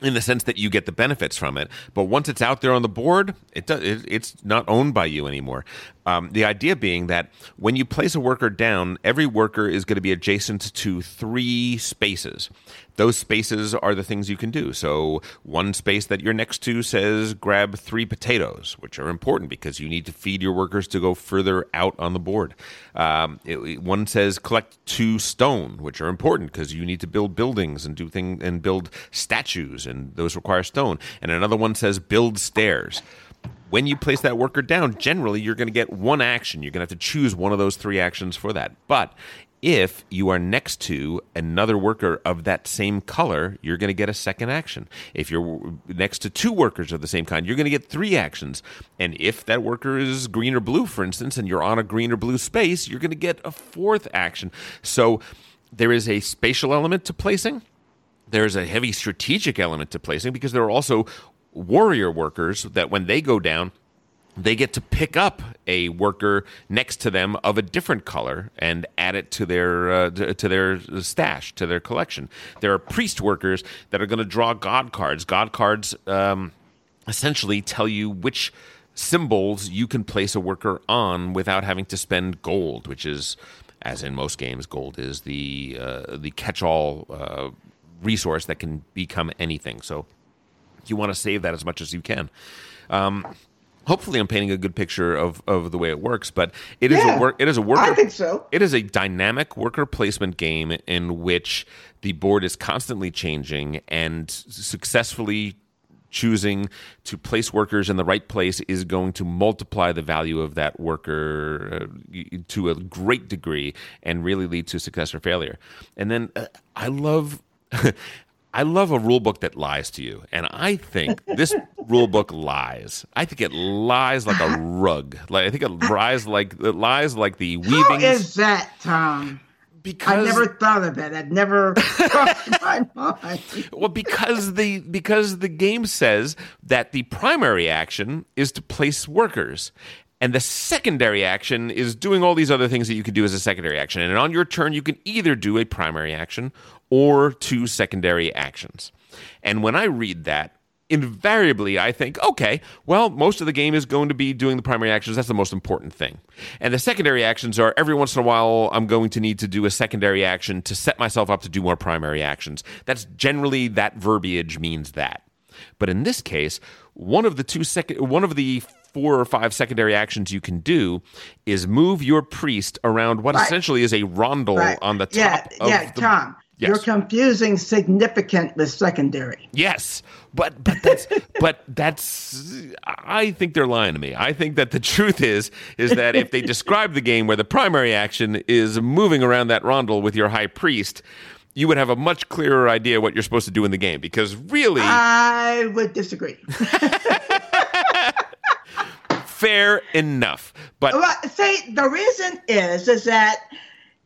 in the sense that you get the benefits from it. But once it's out there on the board, it does, it, it's not owned by you anymore. Um, the idea being that when you place a worker down, every worker is going to be adjacent to three spaces. Those spaces are the things you can do. So, one space that you're next to says grab three potatoes, which are important because you need to feed your workers to go further out on the board. Um, it, one says collect two stone, which are important because you need to build buildings and do things and build statues, and those require stone. And another one says build stairs when you place that worker down, generally you're going to get one action. You're going to have to choose one of those three actions for that. But if you are next to another worker of that same color, you're going to get a second action. If you're next to two workers of the same kind, you're going to get three actions. And if that worker is green or blue, for instance, and you're on a green or blue space, you're going to get a fourth action. So there is a spatial element to placing. There's a heavy strategic element to placing because there are also warrior workers that when they go down, they get to pick up a worker next to them of a different color and add it to their uh, to their stash to their collection. There are priest workers that are going to draw god cards. God cards um, essentially tell you which symbols you can place a worker on without having to spend gold, which is, as in most games, gold is the uh, the catch-all uh, resource that can become anything. So you want to save that as much as you can. Um, hopefully I'm painting a good picture of, of the way it works, but it is Yeah, a work it is a worker I think so. it is a dynamic worker placement game in which the board is constantly changing and successfully choosing to place workers in the right place is going to multiply the value of that worker uh, to a great degree and really lead to success or failure. And then uh, I love <laughs> I love a rule book that lies to you. And I think this <laughs> rule book lies. I think it lies like a rug. Like I think it <laughs> lies like it lies like the weaving. weavings is that, Tom? Because I never thought of that. I'd never <laughs> crossed my mind. well because the because the game says that the primary action is to place workers and the secondary action is doing all these other things that you can do as a secondary action and on your turn you can either do a primary action or two secondary actions and when i read that invariably I think, okay, well, most of the game is going to be doing the primary actions. That's the most important thing. And the secondary actions are every once in a while, I'm going to need to do a secondary action to set myself up to do more primary actions. That's generally that verbiage means that. But in this case, one of the two second, one of the four or five secondary actions you can do is move your priest around what Right. essentially is a rondel Right. on the top yeah, of yeah, the Tom. Yes. You're confusing significant with secondary. Yes, but but that's <laughs> but that's I think they're lying to me. I think that the truth is is that if they describe the game where the primary action is moving around that rondel with your high priest, you would have a much clearer idea what you're supposed to do in the game because really I would disagree. <laughs> fair enough. But well, see, the reason is is that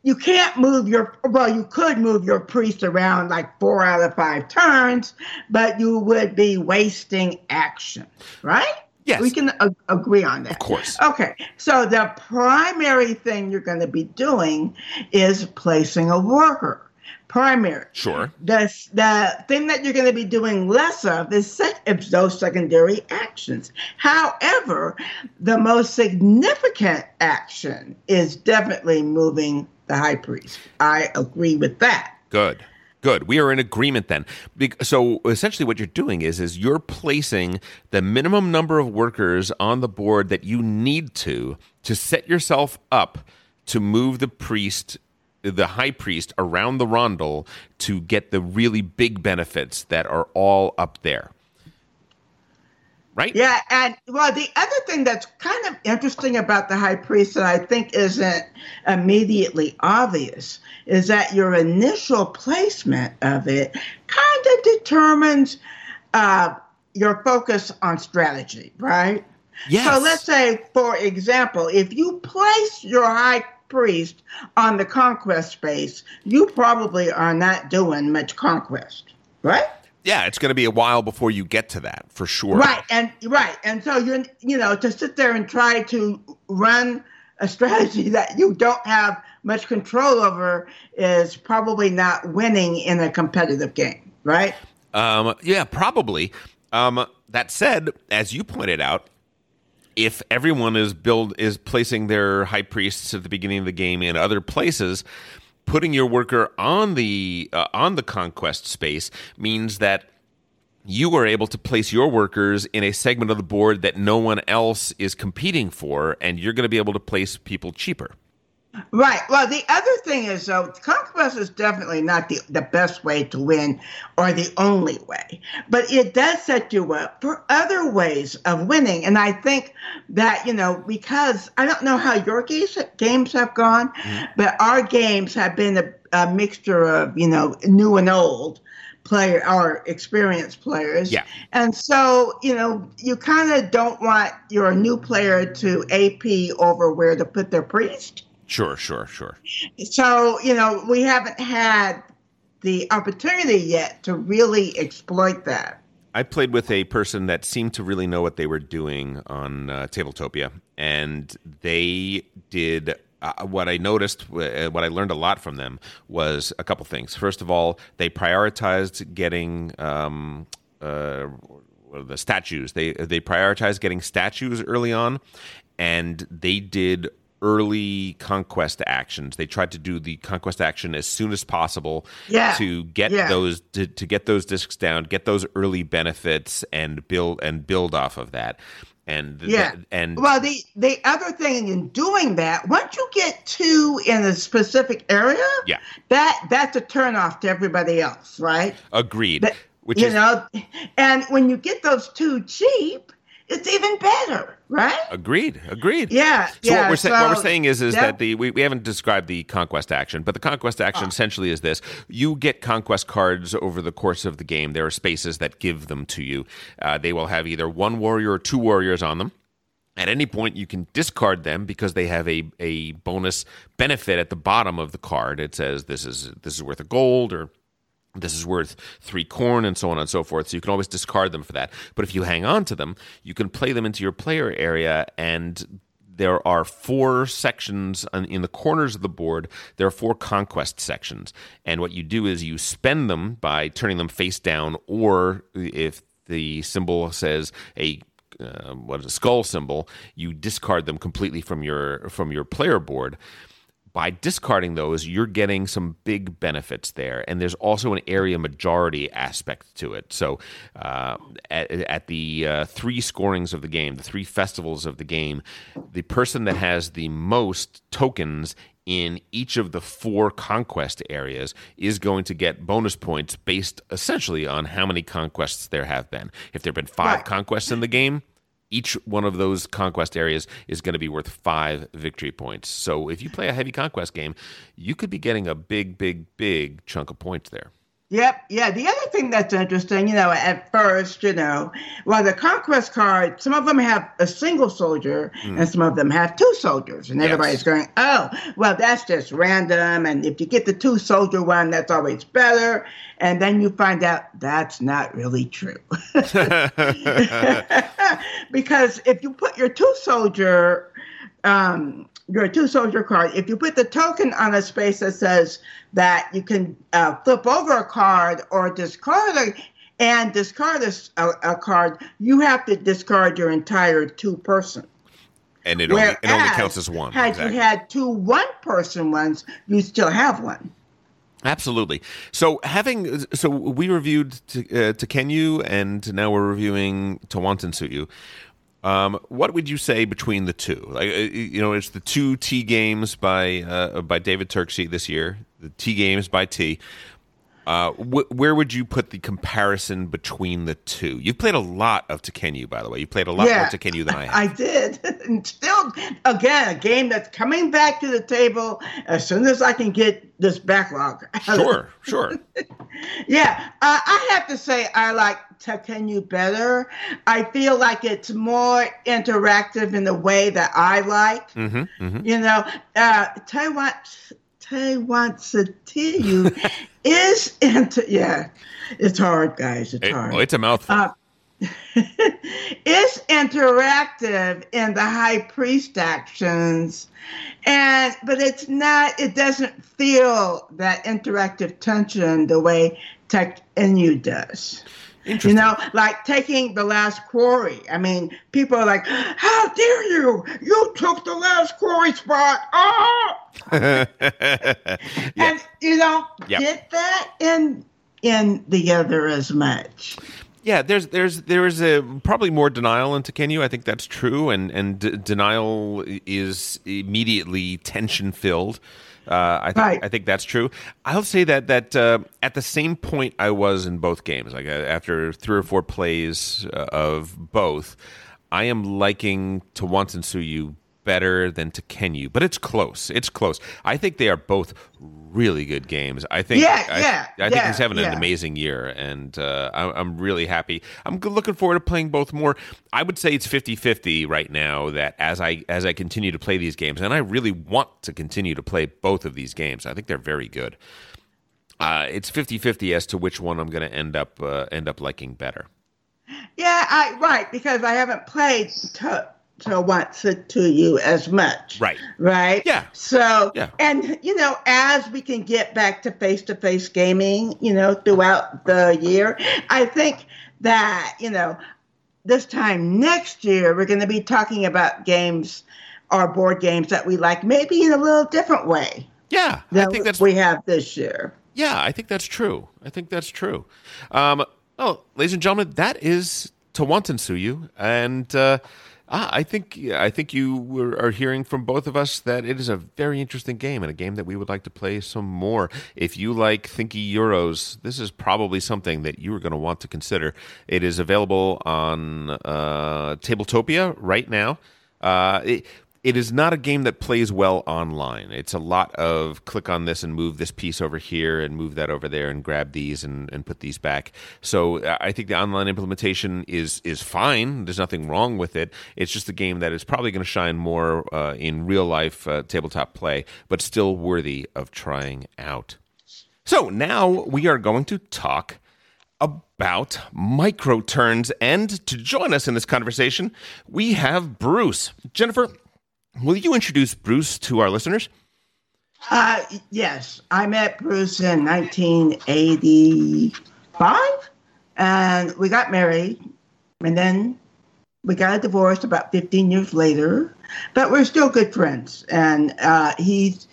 you can't move your well, you could move your priest around like four out of five turns, but you would be wasting action, right? Yes. we can a- agree on that. Of course. Okay, so the primary thing you're going to be doing is placing a worker. Primary. sure. The, the thing that you're going to be doing less of is, sec- those secondary actions. However, the most significant action is definitely moving the high priest. I agree with that. Good. Good. We are in agreement then. So essentially, what you're doing is is you're placing the minimum number of workers on the board that you need to to set yourself up to move the priest, the high priest, around the rondel to get the really big benefits that are all up there. Right? Yeah, and well, the other thing that's kind of interesting about the high priest that I think isn't immediately obvious is that your initial placement of it kind of determines uh, your focus on strategy, right? Yes. So let's say, for example, if you place your high priest on the conquest space, you probably are not doing much conquest, right? Yeah, it's going to be a while before you get to that for sure. Right, and right, and so you're you know to sit there and try to run a <laughs> strategy that you don't have much control over is probably not winning in a competitive game, right? Um, yeah, probably. Um, that said, as you pointed out, if everyone is build is placing their high priests at the beginning of the game in other places, putting your worker on the uh, on the conquest space means that you are able to place your workers in a segment of the board that no one else is competing for, and you're going to be able to place people cheaper. Right. Well, the other thing is, though, conquest is definitely not the, the best way to win or the only way, but it does set you up for other ways of winning. And I think that, you know, because I don't know how your games, games have gone, mm-hmm. but our games have been a, a mixture of, you know, new and old player or experienced players. Yeah. And so, you know, you kind of don't want your new player to AP over where to put their priest. Sure, sure, sure. So, you know, we haven't had the opportunity yet to really exploit that. I played with a person that seemed to really know what they were doing on uh, Tabletopia, and they did. Uh, what I noticed, uh, what I learned a lot from them was a couple things. First of all, they prioritized getting um, uh, the statues. They they prioritized getting statues early on, and they did early conquest actions. They tried to do the conquest action as soon as possible Yeah. to get Yeah. those to, to get those discs down, get those early benefits, and build and build off of that. And th- Yeah. and Well, the the other thing in doing that, once you get two in a specific area, Yeah. that that's a turnoff to everybody else, right? agreed. That- which you is know, and when you get those two cheap, it's even better, right? agreed. Agreed. Yeah, So yeah. what we're saying, what we're saying is, is that- that the we, we haven't described the conquest action, but the conquest action essentially is this: you get conquest cards over the course of the game. There are spaces that give them to you. Uh, they will have either one warrior or two warriors on them. At any point, you can discard them because they have a, a bonus benefit at the bottom of the card. It says this is this is worth a gold or this is worth three corn and so on and so forth. So you can always discard them for that. But if you hang on to them, you can play them into your player area and there are four sections in the corners of the board. There are four conquest sections. And what you do is you spend them by turning them face down, or if the symbol says a uh, what is a skull symbol, you discard them completely from your from your player board by discarding those, you're getting some big benefits there. And there's also an area majority aspect to it. So uh, at, at the uh, three scorings of the game, the three festivals of the game, the person that has the most tokens in each of the four conquest areas is going to get bonus points based essentially on how many conquests there have been. If there have been five Right. conquests in the game, each one of those conquest areas is going to be worth five victory points. So if you play a heavy conquest game, you could be getting a big, big, big chunk of points there. Yep, yeah. The other thing that's interesting, you know, at first, you know, well, the conquest card, some of them have a single soldier and some of them have two soldiers. And Yes. everybody's going, oh, well, that's just random. And if you get the two soldier one, that's always better. And then you find out that's not really true. <laughs> <laughs> because if you put your two soldier um, your two soldier card, if you put the token on a space that says that you can uh, flip over a card or discard a, and discard a card, you have to discard your entire two person. And it only, it only counts as one. Had Exactly. you had two one person ones, you still have one. Absolutely. So having so we reviewed to, uh, Kenyu and now we're reviewing Tawantinsuyu. Um, what would you say between the two? Like uh, you know, it's the two T games by uh, by David Turczi this year. The T games by T. Uh, wh- where would you put the comparison between the two? You've played a lot of Tekhenu, by the way. You played a lot Yeah. more Tekhenu than I <laughs> have. I did. <laughs> and still, again, a game that's coming back to the table as soon as I can get this backlog. <laughs> sure, sure. Yeah, uh, I have to say I like Tekhenu better. I feel like it's more interactive in the way that I like. hmm hmm You know, uh, Taiwan Taiwan Satiyu is into yeah. It's hard, guys. It's It- hard. oh, it's a mouthful. Uh, <laughs> it's interactive in the high priest actions and but it's not it doesn't feel that interactive tension the way tech inu does you know like taking the last quarry i mean people are like how dare you you took the last quarry spot oh <laughs> yeah. and you don't Yep. get that in in the other as much Yeah, there's there's there is a probably more denial in Tekhenu. I think that's true, and and d- denial is immediately tension filled. Uh, I think Right. I think that's true. I'll say that that uh, at the same point I was in both games, like uh, after three or four plays uh, of both, I am liking Tawantinsuyu better than Tekhenu, but it's close. It's close. I think they are both really good games. I think Yeah, I, yeah, I think yeah, he's having an amazing year, and uh, I, I'm really happy. I'm looking forward to playing both more. I would say it's 50-50 right now. That as I as I continue to play these games, and I really want to continue to play both of these games. I think they're very good. Uh, it's 50-50 as to which one I'm going to end up uh, end up liking better. Yeah, I right because I haven't played Tawantinsuyu as much. Right. Right. Yeah. So Yeah. and you know as we can get back to face to face gaming, you know, throughout the year, I think that you know this time next year we're going to be talking about games or board games that we like, maybe in a little different way Yeah, I think that's we have this year. Yeah, I think that's true. I think that's true. Um, oh, ladies and gentlemen, that is Tawantinsuyu, and uh, ah, I think I think you were, are hearing from both of us that it is a very interesting game and a game that we would like to play some more. If you like Thinky Euros, this is probably something that you are going to want to consider. It is available on uh, Tabletopia right now. Uh, it, it is not a game that plays well online. It's a lot of click on this and move this piece over here and move that over there and grab these and, and put these back. So I think the online implementation is is fine. There's nothing wrong with it. It's just a game that is probably going to shine more uh, in real life uh, tabletop play, but still worthy of trying out. So now we are going to talk about micro turns. And to join us in this conversation, we have Bruce. Jennifer, will you introduce Bruce to our listeners? Uh, yes, I met Bruce in 1985, and we got married, and then we got a divorce about 15 years later, but we're still good friends. And uh, he's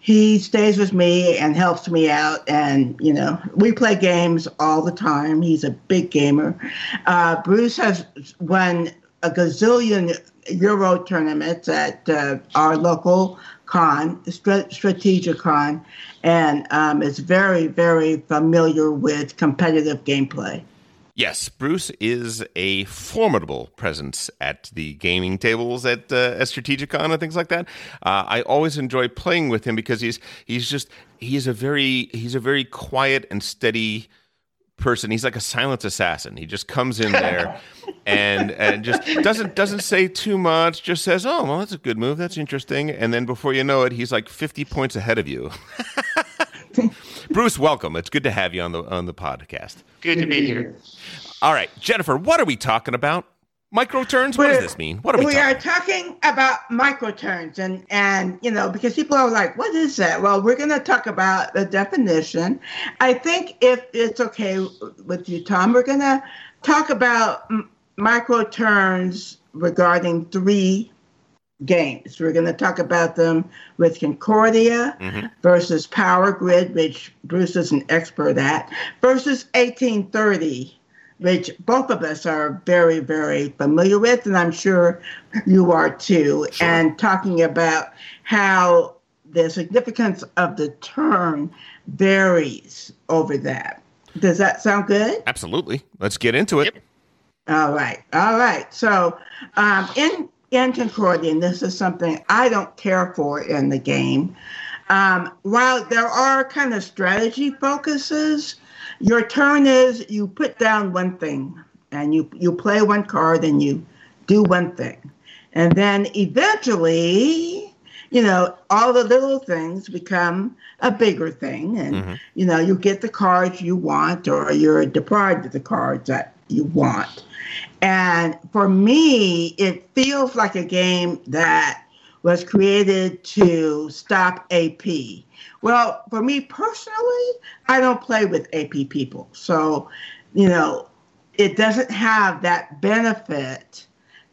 he stays with me and helps me out, and you know we play games all the time. He's a big gamer. Uh, Bruce has won a gazillion Euro tournaments at uh, our local con, Strategic Con, and um, is very, very familiar with competitive gameplay. Yes, Bruce is a formidable presence at the gaming tables at, uh, at Strategicon and things like that. Uh, I always enjoy playing with him because he's he's just he is a very he's a very quiet and steady person. He's like a silent assassin. He just comes in there <laughs> and and just doesn't doesn't say too much. Just says, "Oh, well, that's a good move. That's interesting." And then before you know it, he's like fifty points ahead of you. <laughs> Bruce, welcome. It's good to have you on the on the podcast. Good to be here. All right, Jennifer, what are we talking about? Micro turns? What does this mean? What are we, we talking are talking about micro turns, and and you know because people are like what is that well we're going to talk about the definition i think if it's okay with you tom we're going to talk about m- microturns regarding three games we're going to talk about them with concordia Mhm. versus power grid which bruce is an expert at versus 1830 which both of us are very, very familiar with, and I'm sure you are too, Sure. and talking about how the significance of the term varies over that. Does that sound good? Absolutely. Let's get into it. All right, all right. So, um, in in Concordian, this is something I don't care for in the game. Um, while there are kind of strategy focuses, your turn is you put down one thing, and you you play one card, and you do one thing, and then eventually, you know, all the little things become a bigger thing, and Mhm. you know, you get the cards you want, or you're deprived of the cards that you want. And for me, it feels like a game that was created to stop AP. Well, for me personally, I don't play with AP people. So, you know, it doesn't have that benefit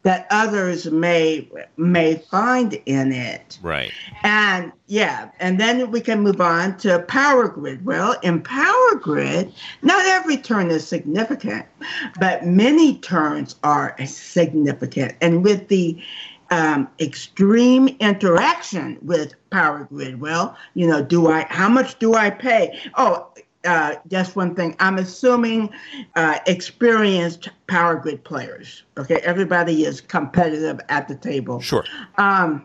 that others may may find in it. Right. And yeah, and then we can move on to Power Grid. Well, in Power Grid, not every turn is significant, but many turns are significant. And with the um, extreme interaction with Power Grid, well, you know, do I? How much do I pay? Oh. Uh, just one thing. I'm assuming uh, experienced Power Grid players. Okay, everybody is competitive at the table Sure. um,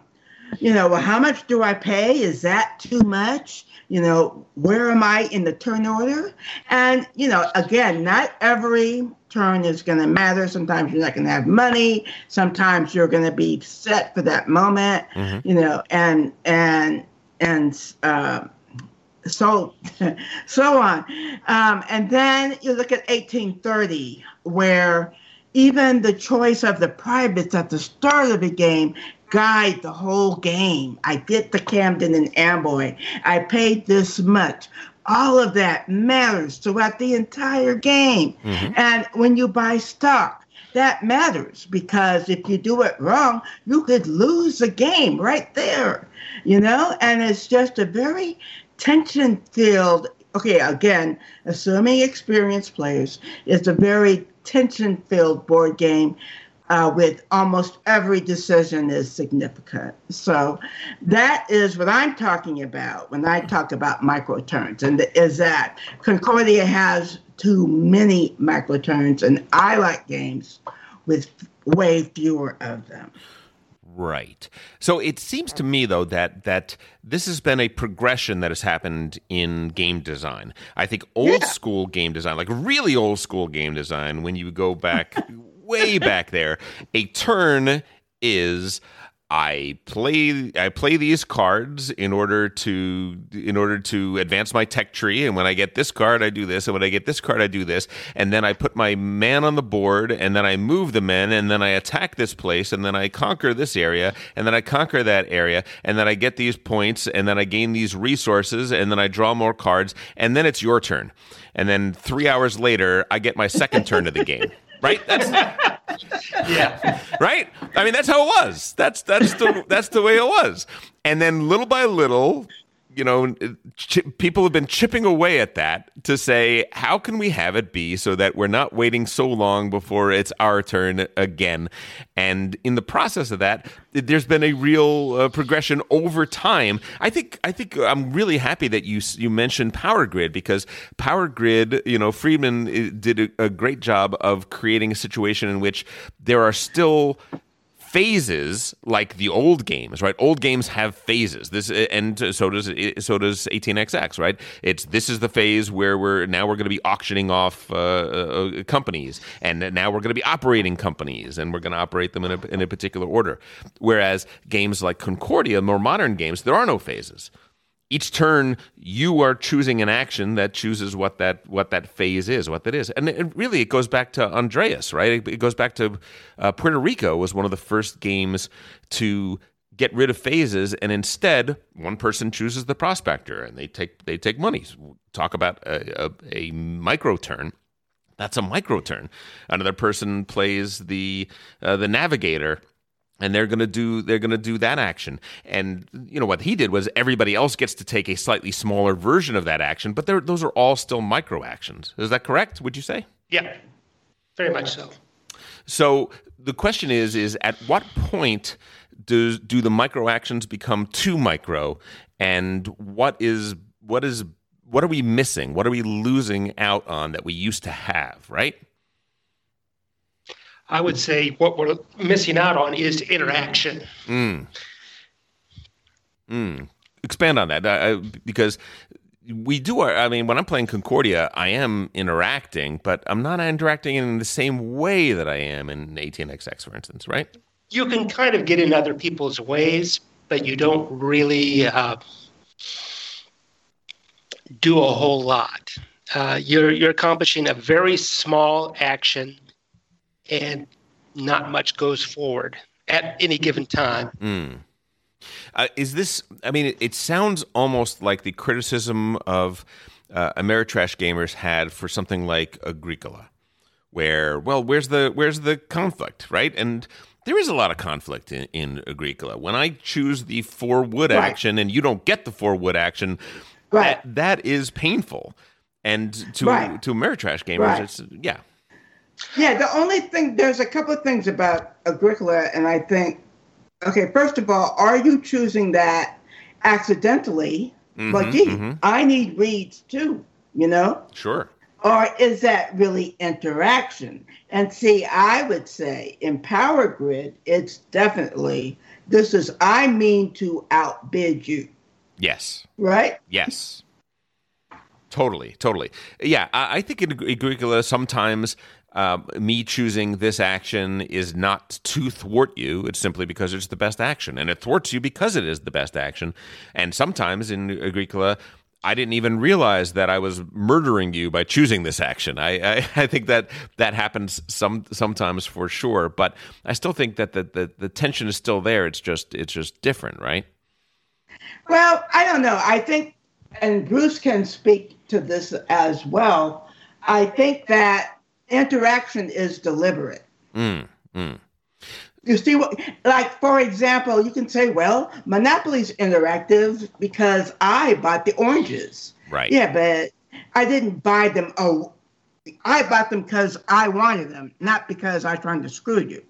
you know, well, how much do I pay? Is that too much? You know, where am I in the turn order? And, you know, again, not every turn is going to matter. Sometimes you're not going to have money. Sometimes you're going to be set for that moment, Mhm. you know, and, and, and, uh, so <laughs> so on um, and then you look at 1830 where even the choice of the privates at the start of the game guide the whole game. I get the Camden and Amboy. I paid this much. All of that matters throughout the entire game. Mm-hmm. And when you buy stock, that matters because if you do it wrong, you could lose the game right there, you know? And it's just a very tension filled, okay, again, assuming experienced players, it's a very tension filled board game uh, with almost every decision is significant. So that is what I'm talking about when I talk about micro turns, and is that Concordia has too many micro turns, and I like games with way fewer of them. Right. So it seems to me though that that this has been a progression that has happened in game design. I think old yeah. school game design, like really old school game design, when you go back <laughs> way back there, a turn is I play I play these cards in order to in order to advance my tech tree and when I get this card I do this and when I get this card I do this and then I put my man on the board and then I move the men and then I attack this place and then I conquer this area and then I conquer that area and then I get these points and then I gain these resources and then I draw more cards and then it's your turn and then 3 hours later I get my second turn of the game right? That's <laughs> yeah. Right? I mean, that's how it was. That's that's the that's the way it was. And then little by little, you know, people have been chipping away at that to say, how can we have it be so that we're not waiting so long before it's our turn again? And in the process of that, there's been a real uh, progression over time. I think I think I'm really happy that you you mentioned Power Grid because Power Grid, you know, Friedemann uh, did a, a great job of creating a situation in which there are still phases like the old games, right? Old games have phases. This and so does so does 18xx, right? It's this is the phase where we're now we're going to be auctioning off uh, uh, companies, and now we're going to be operating companies, and we're going to operate them in a, in a particular order. Whereas games like Concordia, more modern games, there are no phases each turn you are choosing an action that chooses what that what that phase is, what that is, and it, really it goes back to Andreas, right? It, it goes back to uh, Puerto Rico was one of the first games to get rid of phases, and instead one person chooses the prospector, and they take they take money. Talk about a, a, a micro turn. That's a micro turn. Another person plays the uh, the navigator and they're going to do they're going to do that action. And you know what he did was everybody else gets to take a slightly smaller version of that action but those are all still micro actions. Is that correct would you say? Yeah. Very much so. So the question is is at what point does do the micro actions become too micro? And what is what is what are we missing? What are we losing out on that we used to have right I would say what we're missing out on is interaction. Mm. Mm. Expand on that uh, because we do our, I mean, when I'm playing Concordia, I am interacting, but I'm not interacting in the same way that I am in 18xx, for instance, right? You can kind of get in other people's ways, but you don't really uh, do a whole lot. Uh, you're you're accomplishing a very small action and not much goes forward at any given time. Mm. Uh, is this? I mean, it, it, sounds almost like the criticism of uh, Ameritrash gamers had for something like Agricola, where well, where's the where's the conflict, right? And there is a lot of conflict in, in Agricola. When I choose the four wood right. action and you don't get the four wood action, right. that, that is painful. And to right. to Ameritrash gamers, it's yeah. Yeah, the only thing there's a couple of things about Agricola, and I think, okay, first of all, are you choosing that accidentally? Mm-hmm, like, gee, mm-hmm. I need reads too, you know? Sure. Or is that really interaction? And see, I would say in Power Grid, it's definitely this is I mean to outbid you. Yes. Right? Yes. Totally, totally. Yeah, I, I think in Agricola sometimes uh, me choosing this action is not to thwart you. It's simply because it's the best action, and it thwarts you because it is the best action. And sometimes in Agricola, I didn't even realize that I was murdering you by choosing this action. I, I, <laughs> I, think that that happens some sometimes for sure, but I still think that the, the, the tension is still there. It's just it's just different, right? Well, I don't know. I think, and Bruce can speak to this as well. I think that interaction is deliberate. Mm, mm. You see what, like, for example, you can say, well, Monopoly's interactive because I bought the oranges. Right. Yeah, but I didn't buy them. Oh, I bought them because I wanted them, not because I was trying to screw you.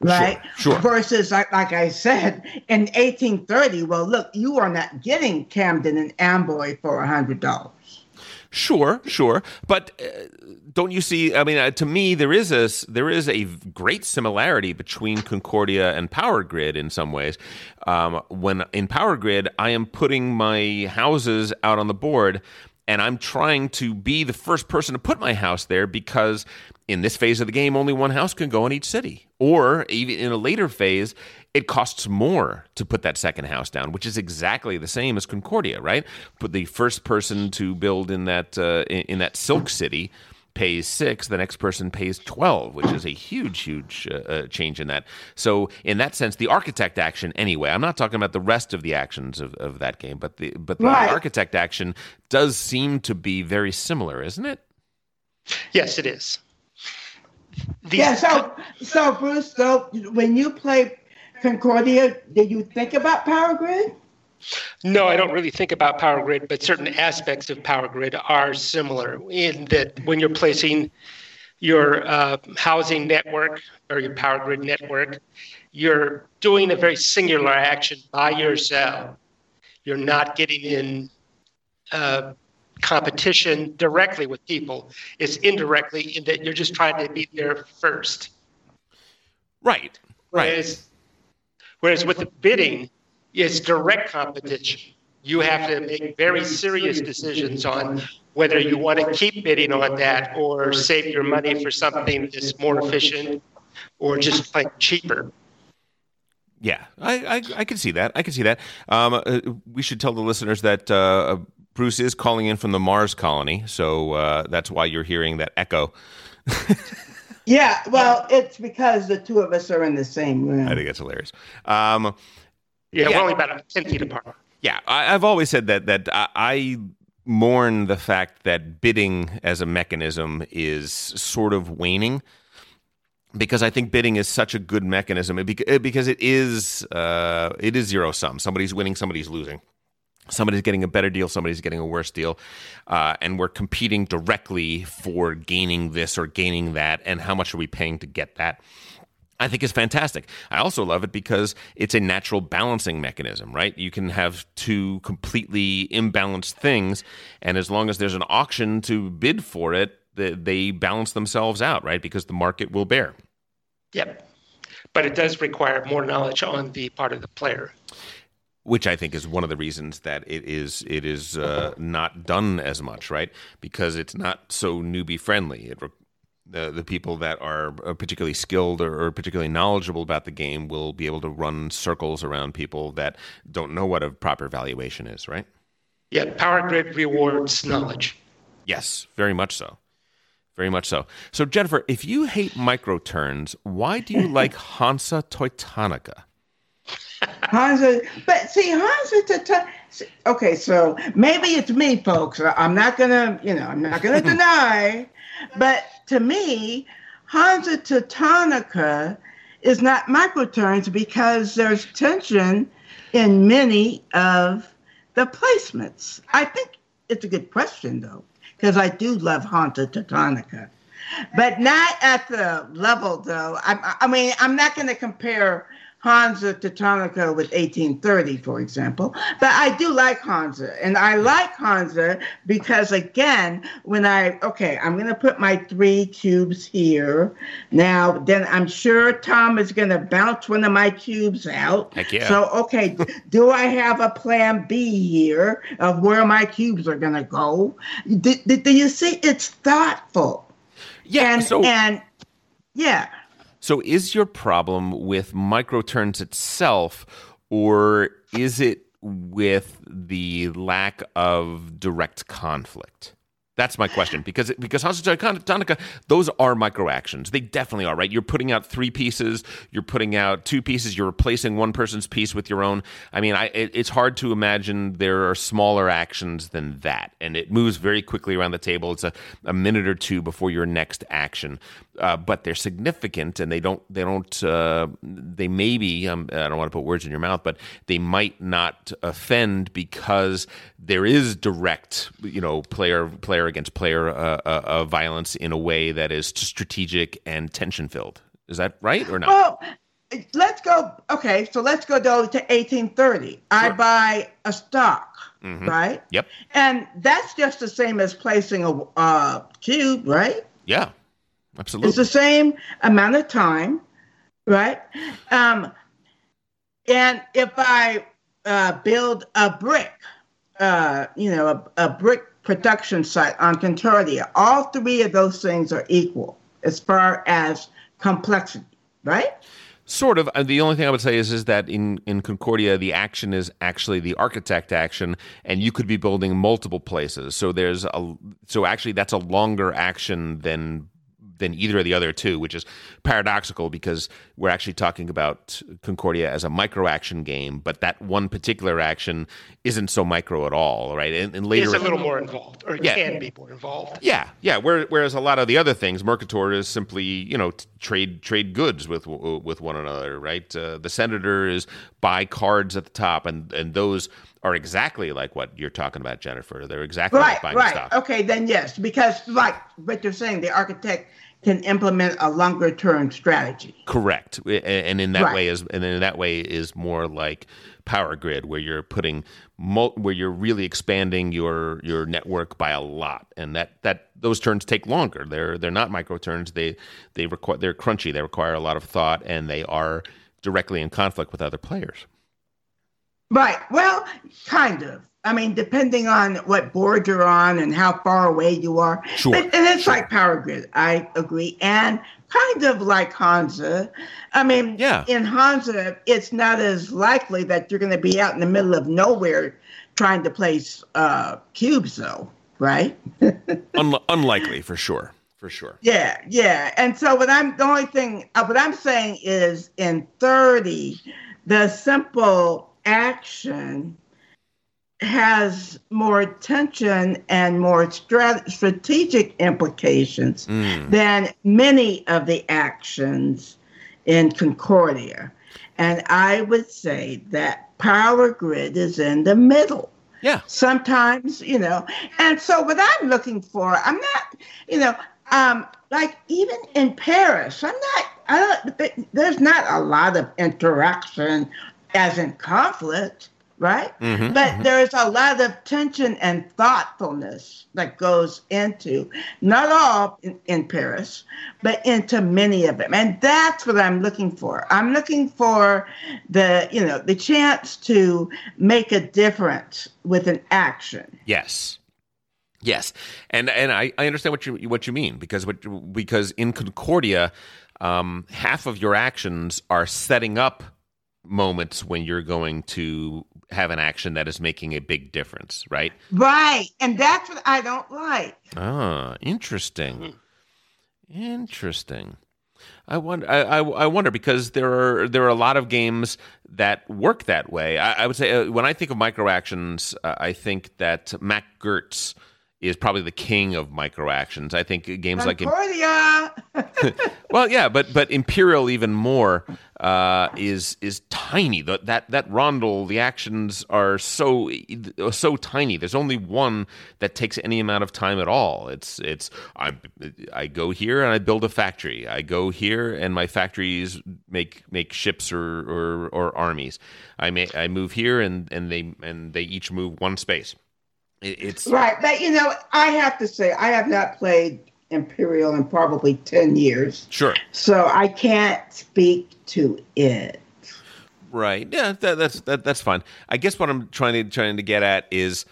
Right. Sure. sure. Versus, like, like I said, in 1830, well, look, you are not getting Camden and Amboy for a $100. Sure, sure, but uh, don't you see? I mean, uh, to me, there is a there is a great similarity between Concordia and Power Grid in some ways. Um, when in Power Grid, I am putting my houses out on the board, and I'm trying to be the first person to put my house there because in this phase of the game, only one house can go in each city. Or even in a later phase, it costs more to put that second house down, which is exactly the same as Concordia, right? But the first person to build in that uh, in, in, that Silk City pays six, the next person pays twelve, which is a huge, huge uh, uh, change in that. So, in that sense, the architect action, anyway, I'm not talking about the rest of the actions of, of that game, but the but the right. architect action does seem to be very similar, isn't it? Yes, it is. These yeah. So, so Bruce, so when you play Concordia, did you think about Power Grid? No, I don't really think about Power Grid, but certain aspects of Power Grid are similar in that when you're placing your uh, housing network or your Power Grid network, you're doing a very singular action by yourself. You're not getting in uh, competition directly with people. It's indirectly in that you're just trying to be there first. Right. Right. Whereas, whereas with the bidding, it's direct competition. You have to make very serious decisions on whether you want to keep bidding on that or save your money for something that's more efficient or just like cheaper. Yeah, I, I, I can see that. I can see that. Um, uh, we should tell the listeners that uh, Bruce is calling in from the Mars colony, so uh, that's why you're hearing that echo. <laughs> yeah, well, it's because the two of us are in the same room. I think that's hilarious. Um, yeah, yeah, we're only about ten feet apart. Yeah, I, have always said that that I, I mourn the fact that bidding as a mechanism is sort of waning because I think bidding is such a good mechanism because it is uh, it is zero sum. Somebody's winning, somebody's losing somebody's getting a better deal, somebody's getting a worse deal, uh, and we're competing directly for gaining this or gaining that, and how much are we paying to get that? I think is fantastic. I also love it because it's a natural balancing mechanism, right? You can have two completely imbalanced things, and as long as there's an auction to bid for it, they balance themselves out, right? Because the market will bear. Yep. But it does require more knowledge on the part of the player which I think is one of the reasons that it is it is uh, not done as much, right? Because it's not so newbie friendly. It, the the people that are uh, particularly skilled or, or, particularly knowledgeable about the game will be able to run circles around people that don't know what a proper valuation is, right? Yeah, Power Grid rewards knowledge. Yes, very much so. Very much so. So Jennifer, if you hate micro turns, why do you <laughs> like Hansa Teutonica? Hansa, but see, Hansa Okay, so maybe it's me, folks. I'm not gonna, you know, I'm not gonna <laughs> deny, but to me, Hansa Teutonica is not microturns because there's tension in many of the placements. I think it's a good question though, because I do love Hansa Teutonica, but not at the level though. I, I mean, I'm not going to compare Hansa Teutonica with 1830, for example. But I do like Hansa. And I like Hansa because, again, when I, okay, I'm going to put my three cubes here. Now, then I'm sure Tom is going to bounce one of my cubes out. Heck yeah. So, okay, do I have a plan B here of where my cubes are going to go? Do, do, do you see? It's thoughtful. Yeah. And, so- and yeah. So is your problem with microturns itself, or is it with the lack of direct conflict? That's my question because because Hansa Teutonica, those are micro actions. They definitely are, right? You're putting out three pieces, you're putting out two pieces, you're replacing one person's piece with your own. I mean, I, it, it's hard to imagine there are smaller actions than that, and it moves very quickly around the table. It's a, a minute or two before your next action, uh, but they're significant, and they don't they don't uh, they maybe um, I don't want to put words in your mouth, but they might not offend because there is direct, you know, player player against player uh, uh, uh, violence in a way that is strategic and tension filled. Is that right or not? Well, let's go. Okay, so let's go though to 1830. Sure. I buy a stock, mm-hmm. right? Yep. And that's just the same as placing a uh, cube, right? Yeah, absolutely. It's the same amount of time, right? Um, and if I uh, build a brick, uh, you know, a, a, brick production site on Concordia. All three of those things are equal as far as complexity, right? Sort of. The only thing I would say is is that in, in Concordia, the action is actually the architect action, and you could be building multiple places. So there's a so actually that's a longer action than than either of the other two, which is paradoxical because we're actually talking about Concordia as a micro action game, but that one particular action isn't so micro at all, right? And, and later, it's a little more involved, or yeah. can be more involved. Yeah, yeah. Whereas a lot of the other things, Mercator is simply you know trade trade goods with with one another, right? Uh, the Senator is buy cards at the top, and and those are exactly like what you're talking about, Jennifer. They're exactly right, like buying right. stock. Okay, then yes, because like what you're saying, the architect can implement a longer term strategy. Correct, and in that right. way is and in that way is more like power grid, where you're putting where you're really expanding your your network by a lot, and that that those turns take longer. They're they're not micro turns. They they require they're crunchy. They require a lot of thought, and they are directly in conflict with other players. Right. Well, kind of. I mean, depending on what board you're on and how far away you are. Sure. But, and it's sure. like Power Grid. I agree. And kind of like Hansa. I mean, yeah. in Hansa, it's not as likely that you're going to be out in the middle of nowhere trying to place uh, cubes, though, right? <laughs> Un- unlikely, for sure. For sure. Yeah, yeah. And so what I'm the only thing uh, what I'm saying is in 30, the simple action has more tension and more strat- strategic implications mm. than many of the actions in Concordia. And I would say that Power Grid is in the middle. Yeah. Sometimes, you know, and so what I'm looking for, I'm not, you know, um, like even in Paris, I'm not, I don't, there's not a lot of interaction as in conflict right? Mm-hmm, but mm-hmm. there's a lot of tension and thoughtfulness that goes into not all in, in, Paris, but into many of them, and that's what I'm looking for. I'm looking for the you know the chance to make a difference with an action. Yes. Yes, and and I, I understand what you what you mean because what because in Concordia, um, half of your actions are setting up moments when you're going to have an action that is making a big difference, right? Right. And that's what I don't like. Ah, interesting. Interesting. I wonder. I, I, I, wonder because there are there are a lot of games that work that way. I, I would say uh, when I think of micro actions, uh, I think that Mac Gerdts is probably the king of micro actions. I think games Concordia. like <laughs> well, yeah, but but Imperial even more uh, is is tiny. The, that that rondel, the actions are so so tiny. There's only one that takes any amount of time at all. It's it's I I go here and I build a factory. I go here and my factories make make ships or or, or armies. I may I move here and and they and they each move one space it's right, but you know, I have to say, I have not played Imperial in probably ten years. Sure. So I can't speak to it. Right. Yeah, that, that's that, that's fine. I guess what I'm trying to trying to get at is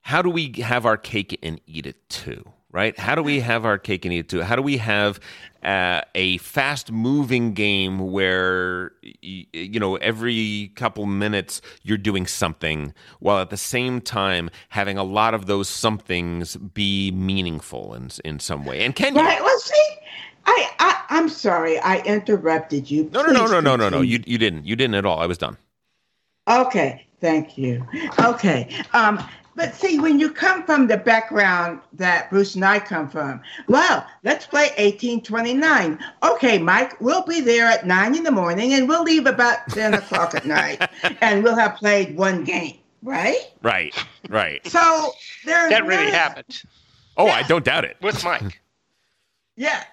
how do we have our cake and eat it too? right? How do we have our cake and eat it too? How do we have uh, a fast moving game where you know every couple minutes you're doing something while at the same time having a lot of those somethings be meaningful in in some way and can you Right. Well, see, I, I I'm sorry, I interrupted you. no no no Please no no no no you you didn't you didn't at all i was done Okay, thank you. Okay, um, but see, when you come from the background that Bruce and I come from, well, let's play 1829. Okay, Mike, we'll be there at nine in the morning, and we'll leave about 10 o'clock at night, <laughs> and we'll have played one game, right? right right So there's That really none happened oh i don't doubt it with Mike. <laughs> Yeah,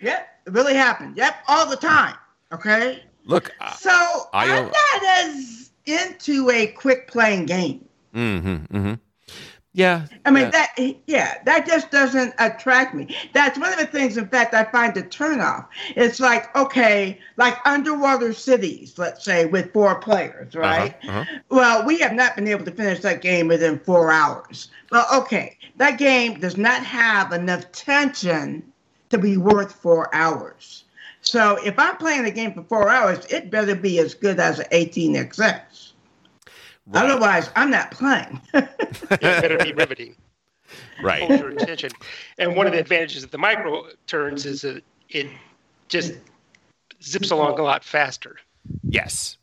yeah, it really happened. Yep, all the time. Okay. look uh, So I- I'm not as into a quick playing game. Mm-hmm mm-hmm yeah I mean yeah. that yeah, that just doesn't attract me. That's one of the things in fact I find a turnoff. It's like, okay, like underwater cities, let's say, with four players, right? uh-huh. Well, we have not been able to finish that game within four hours. Well, okay, that game does not have enough tension to be worth four hours. So if I'm playing a game for four hours, it better be as good as an 18XX. Right. Otherwise, I'm not playing. <laughs> It better be riveting. <laughs> right hold your attention. And one of the advantages of the micro turns is that it just zips along a lot faster. Yes.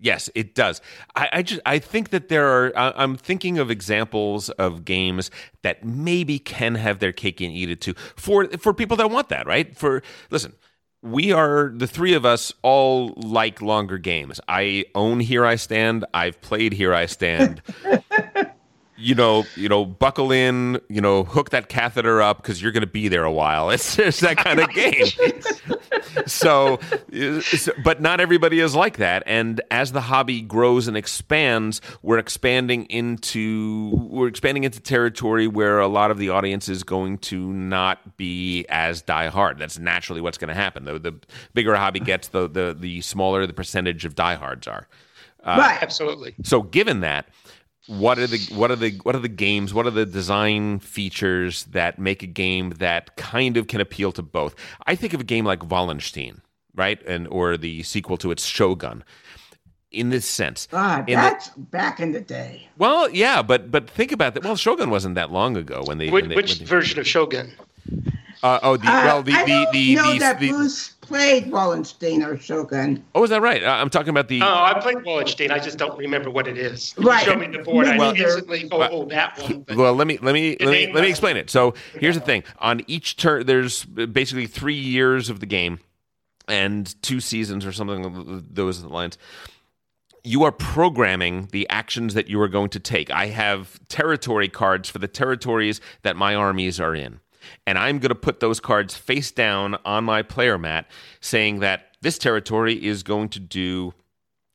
Yes, it does. I, I just I think that there are. I, I'm thinking of examples of games that maybe can have their cake and eat it too for for people that want that. Right? For listen, we are the three of us all like longer games. I own Here I Stand. I've played Here I Stand. <laughs> you know, you know, buckle in, you know, hook that catheter up because you're going to be there a while. <laughs> It's just that kind of <laughs> game. so, uh, but not everybody is like that. And as the hobby grows and expands, we're expanding into we're expanding into territory where a lot of the audience is going to not be as diehard. That's naturally what's going to happen. The, the bigger a hobby gets, the, the the smaller the percentage of diehards are. right. Absolutely. So given that, what are the what are the what are the games? What are the design features that make a game that kind of can appeal to both? I think of a game like Wallenstein, right, and or the sequel to its Shogun. In this sense, God, in the- that's back in the day. well, yeah, but but think about that. Well, Shogun wasn't that long ago when they. Which, when they, which when they- version of Shogun? Uh, oh, the Uh, well, the I the don't the, know the, that the- Bruce played Wallenstein or Shogun. oh, is that right? Uh, I'm talking about the. Oh, I played Wallenstein. I just don't remember what it is. Right. Show me the board. Me I neither. instantly go, oh, that one. But Well, let me let me let me let me explain it. So here's the thing: on each turn, there's basically three years of the game and two seasons or something along those lines. You are programming the actions that you are going to take. I have territory cards for the territories that my armies are in. And I'm going to put those cards face down on my player mat, saying that this territory is going to do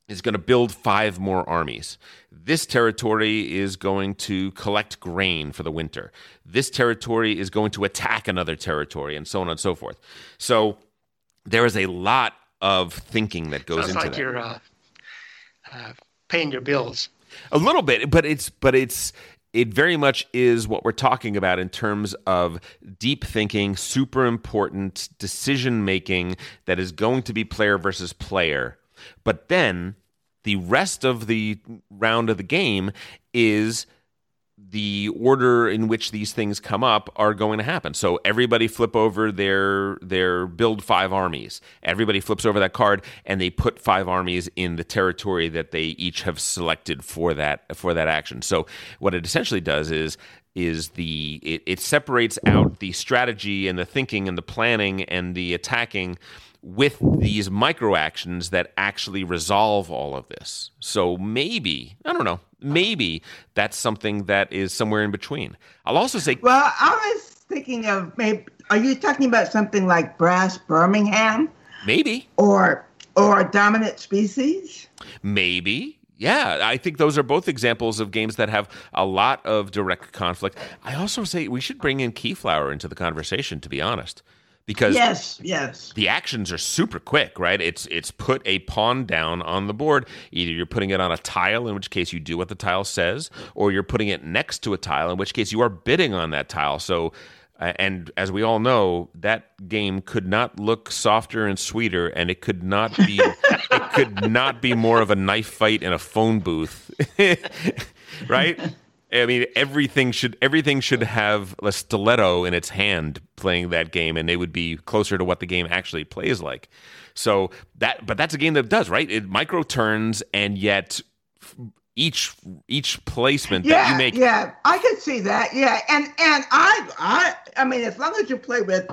is going to build five more armies. This territory is going to collect grain for the winter. This territory is going to attack another territory, and so on and so forth. So there is a lot of thinking that goes sounds into like that. you're uh, uh, paying your bills. A little bit, but it's but it's it very much is what we're talking about in terms of deep thinking, super important decision making that is going to be player versus player. But then the rest of the round of the game is the order in which these things come up are going to happen. So everybody flip over their their build five armies. Everybody flips over that card and they put five armies in the territory that they each have selected for that for that action. So what it essentially does is is the it, it separates out the strategy and the thinking and the planning and the attacking with these micro actions that actually resolve all of this. So maybe, I don't know, maybe that's something that is somewhere in between. I'll also say, Well, I was thinking of maybe. Are you talking about something like Brass Birmingham maybe, or or Dominant Species? maybe. Yeah, I think those are both examples of games that have a lot of direct conflict. I also say we should bring in Keyflower into the conversation, to be honest, because Yes, yes. the actions are super quick, right? It's it's put a pawn down on the board. Either you're putting it on a tile, in which case you do what the tile says, or you're putting it next to a tile, in which case you are bidding on that tile. So Uh, and as we all know, that game could not look softer and sweeter, and it could not be <laughs> it could not be more of a knife fight in a phone booth, <laughs> right? I mean, everything should everything should have a stiletto in its hand playing that game, and they would be closer to what the game actually plays like. So that, but that's a game that does right. It micro turns, and yet each each placement yeah, that you make. Yeah, I can see that. Yeah, and and I I I mean, as long as you play with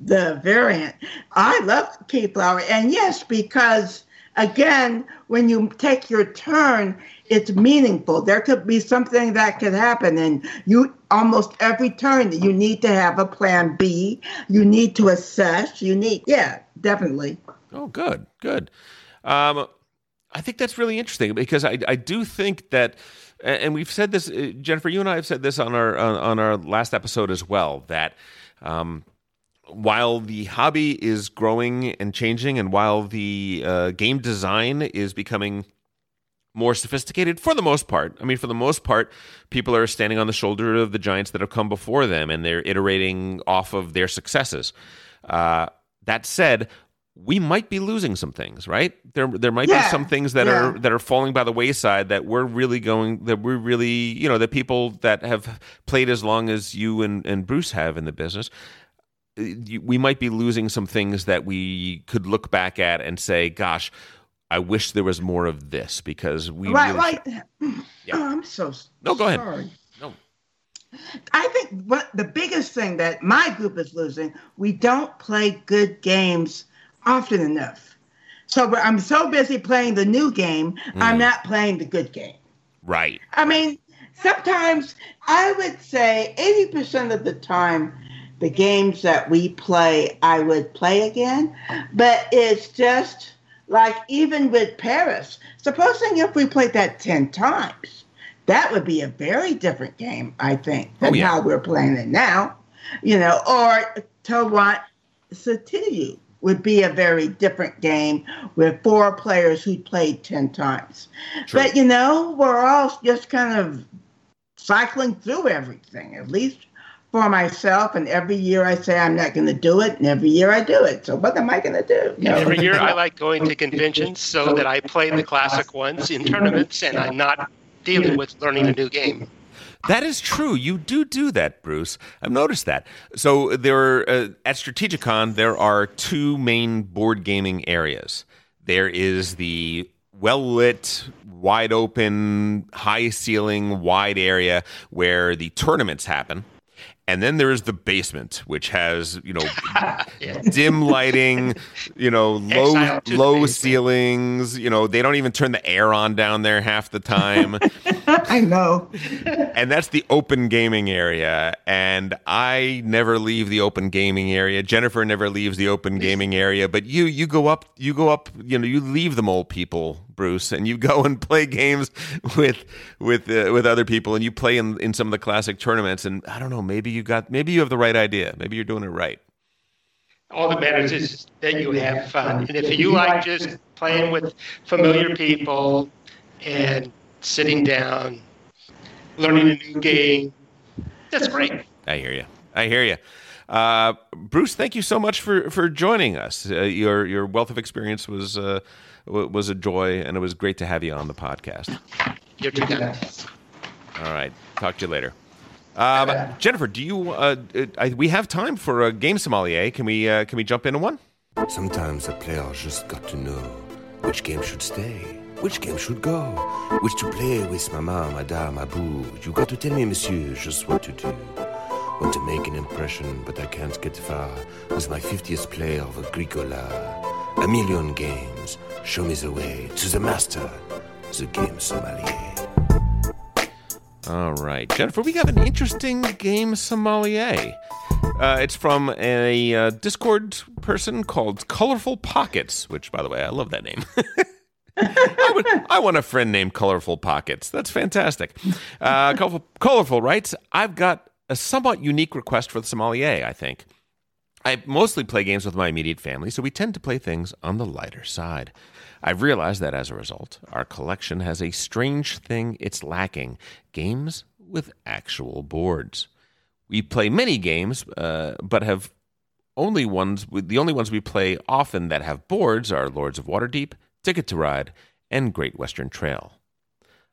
the variant, I love Keyflower, and yes, because again, when you take your turn, it's meaningful. There could be something that could happen, and you almost every turn you need to have a plan B. You need to assess. You need, yeah, definitely. Oh, good, good. Um, I think that's really interesting because I, I do think that, and we've said this, uh, Jennifer, you and I have said this on our on our last episode as well that. Um, while the hobby is growing and changing, and while the uh, game design is becoming more sophisticated for the most part. I mean, for the most part, people are standing on the shoulder of the giants that have come before them, and they're iterating off of their successes. Uh, that said, we might be losing some things, right? There, there might Yeah, be some things that yeah. are that are falling by the wayside that we're really going that we're really you know the people that have played as long as you and, and Bruce have in the business. We might be losing some things that we could look back at and say, "Gosh, I wish there was more of this," because we right, really right. Yeah. Oh, <clears throat> I'm so No, go ahead. sorry. No. I think what the biggest thing that my group is losing, we don't play good games often enough. So I'm so busy playing the new game, Mm. I'm not playing the good game. right. I mean, sometimes I would say 80% of the time, the games that we play, I would play again. But it's just like even with Paris, supposing if we played that 10 times, that would be a very different game, I think, oh, than Oh, yeah. how we're playing it now. You know, or Torrent Satiriu would be a very different game with four players who played 10 times. True. But you know, we're all just kind of cycling through everything, at least for myself. And every year I say I'm not going to do it, and every year I do it. So what am I going to do? You know? Every year, I like going to <laughs> conventions so that I play the classic ones in tournaments, and I'm not dealing with learning a new game. That is true. You do do that, Bruce. I've noticed that. So there are, uh, at Strategicon, there are two main board gaming areas. There is the well lit, wide open, high ceiling, wide area where the tournaments happen. And then there is the basement, which has you know <laughs> dim lighting, you know low Exile to the low ceilings. You know they don't even turn the air on down there half the time. <laughs> I know. and that's the open gaming area. And i never leave the open gaming area. Jennifer never leaves the open gaming area. But you you go up you go up you know you leave them old people bruce and you go and play games with with uh, with other people and you play in in some of the classic tournaments and i don't know maybe you got maybe you have the right idea maybe you're doing it right All that matters is that you have fun. And if you like just playing with familiar people and sitting down, learning a new game, that's great. I hear you. I hear you. Uh, Bruce, thank you so much for, for joining us. Uh, your your wealth of experience was uh, w- was a joy, and it was great to have you on the podcast. You're too kind. All right, talk to you later. Um, Jennifer, do you? Uh, uh, I, we have time for a game sommelier. Can we? Uh, can we jump into one? Sometimes a player just got to know which game should stay, which game should go, which to play with mama, madame, abou. You got to tell me, monsieur, just what to do. Want to make an impression, but I can't get far with my 50th play of Agricola. A million games, show me the way to the master, the game sommelier. All right, Jennifer, we have an interesting game sommelier. Uh, it's from a uh, Discord person called Colorful Pockets, which, by the way, I love that name. <laughs> I, would, I want a friend named Colorful Pockets. That's fantastic. Uh, Colorful, Colorful writes, I've got a somewhat unique request for the sommelier, I think. I mostly play games with my immediate family, so we tend to play things on the lighter side. I've realized that as a result, our collection has a strange thing it's lacking games with actual boards. We play many games, uh, but have only ones. The only ones we play often that have boards are Lords of Waterdeep, Ticket to Ride, and Great Western Trail.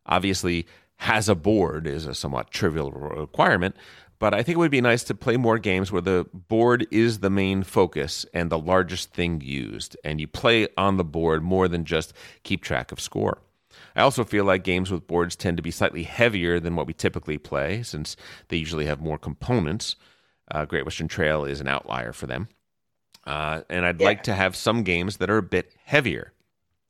Obviously, has a board is a somewhat trivial requirement, but I think it would be nice to play more games where the board is the main focus and the largest thing used, and you play on the board more than just keep track of score. I also feel like games with boards tend to be slightly heavier than what we typically play, since they usually have more components. Uh, Great Western Trail is an outlier for them. Uh, and I'd Yeah. like to have some games that are a bit heavier.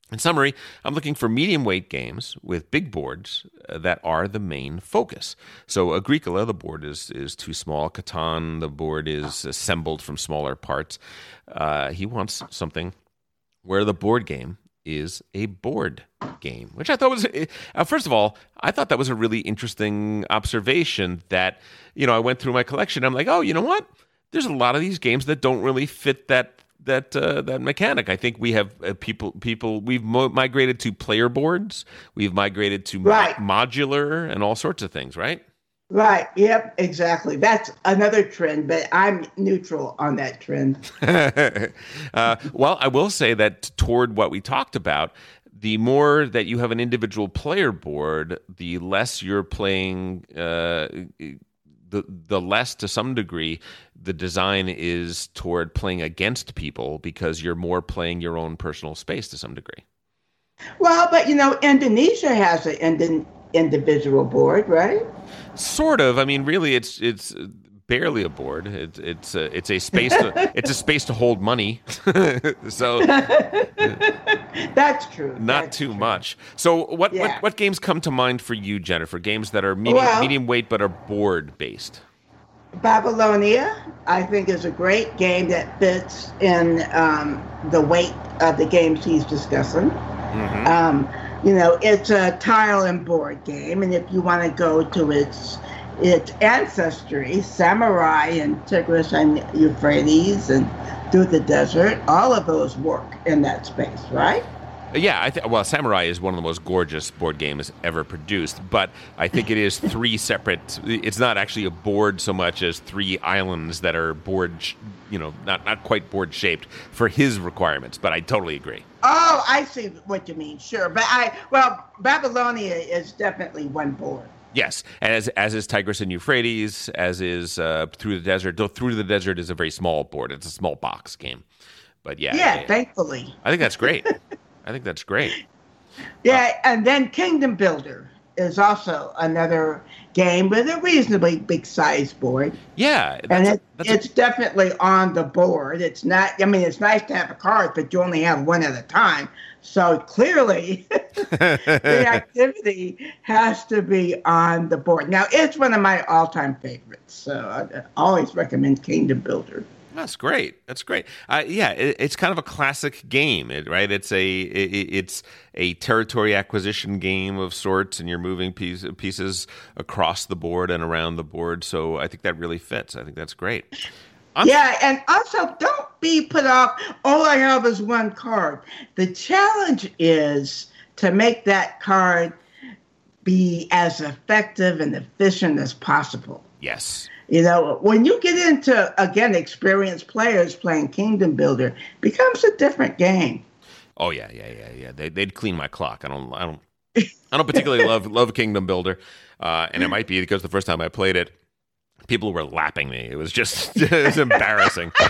In summary, I'm looking for medium weight games with big boards uh, that are the main focus. So Agricola, the board is is too small. Catan, the board is assembled from smaller parts. Uh, he wants something where the board game is a board game, which I thought was uh, first of all, I thought that was a really interesting observation. That you know, I went through my collection. I'm like, oh, you know what? There's a lot of these games that don't really fit that that uh, that mechanic. I think we have uh, people people we've mo- migrated to player boards. We've migrated to mo- modular and all sorts of things. Right? Right. Yep. Exactly. That's another trend, but I'm neutral on that trend. <laughs> uh, well, I will say that toward what we talked about, the more that you have an individual player board, the less you're playing. Uh, the the less, to some degree, the design is toward playing against people because you're more playing your own personal space to some degree. Well, but you know, Indonesia has an indi- individual board, right? Sort of. I mean, really, it's it's barely a board. It's it's a, it's a space to <laughs> it's a space to hold money. <laughs> so <laughs> That's true. not That's too true. much. So what, Yeah. what what games come to mind for you, Jennifer? Games that are medium, Well- medium weight but are board based. Babylonia, I think, is a great game that fits in um, the weight of the games he's discussing. Mm-hmm. Um, you know, it's a tile and board game, and if you want to go to its its ancestry, samurai and Tigris and Euphrates and through the desert, all of those work in that space, right? Yeah, I th- well, Samurai is one of the most gorgeous board games ever produced, but I think it is <laughs> three separate. It's not actually a board so much as three islands that are board, sh- you know, not not quite board shaped for his requirements. But I totally agree. Oh, I see what you mean. Sure, but I well, Babylonia is definitely one board. Yes, and as as is Tigris and Euphrates, as is uh, Through the Desert. Though Through the Desert is a very small board; it's a small box game. But yeah, Yeah, thankfully. I think that's great. <laughs> I think that's great. Yeah, and then Kingdom Builder is also another game with a reasonably big size board. Yeah, And it, a- it's definitely on the board. It's not, I mean, it's nice to have a card, but you only have one at a time. So clearly, <laughs> the <laughs> activity has to be on the board. Now, it's one of my all time favorites. So I always recommend Kingdom Builder. That's great. That's great. Uh, yeah, it, it's kind of a classic game, right? It's a it, it's a territory acquisition game of sorts, and you're moving piece, pieces across the board and around the board. So I think that really fits. I think that's great. I'm- Yeah, and also don't be put off. All I have is one card. The challenge is to make that card be as effective and efficient as possible. Yes. You know, when you get into again experienced players playing Kingdom Builder, it becomes a different game. Oh yeah, yeah, yeah, yeah. They, they'd clean my clock. I don't. I don't. I don't particularly love love Kingdom Builder, uh, and it might be because the first time I played it, people were lapping me. It was just <laughs> it was embarrassing. <laughs>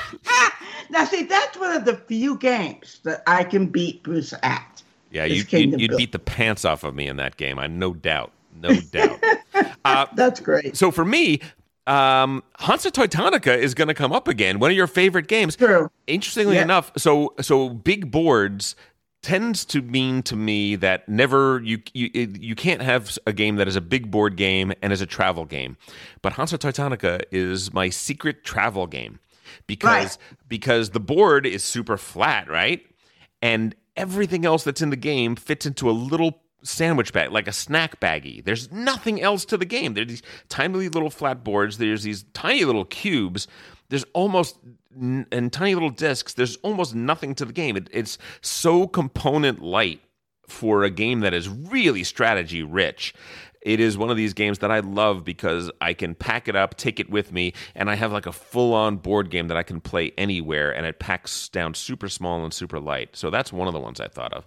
Now, see, that's one of the few games that I can beat Bruce at. Yeah, you, you'd, you'd beat the pants off of me in that game. I no doubt, no doubt. <laughs> uh, That's great. so for me, um, Hansa Teutonica is going to come up again. One of your favorite games. True. Interestingly Yeah. enough, so so big boards tends to mean to me that never you you you can't have a game that is a big board game and is a travel game. But Hansa Teutonica is my secret travel game because Right. because the board is super flat, right? And everything else that's in the game fits into a little sandwich bag, like a snack baggie. There's nothing else to the game. There's these tiny little flat boards. There's these tiny little cubes. There's almost and tiny little discs. There's almost nothing to the game. It, it's so component light for a game that is really strategy rich. It is one of these games that I love because I can pack it up, take it with me, and I have like a full on board game that I can play anywhere, and it packs down super small and super light. So that's one of the ones I thought of.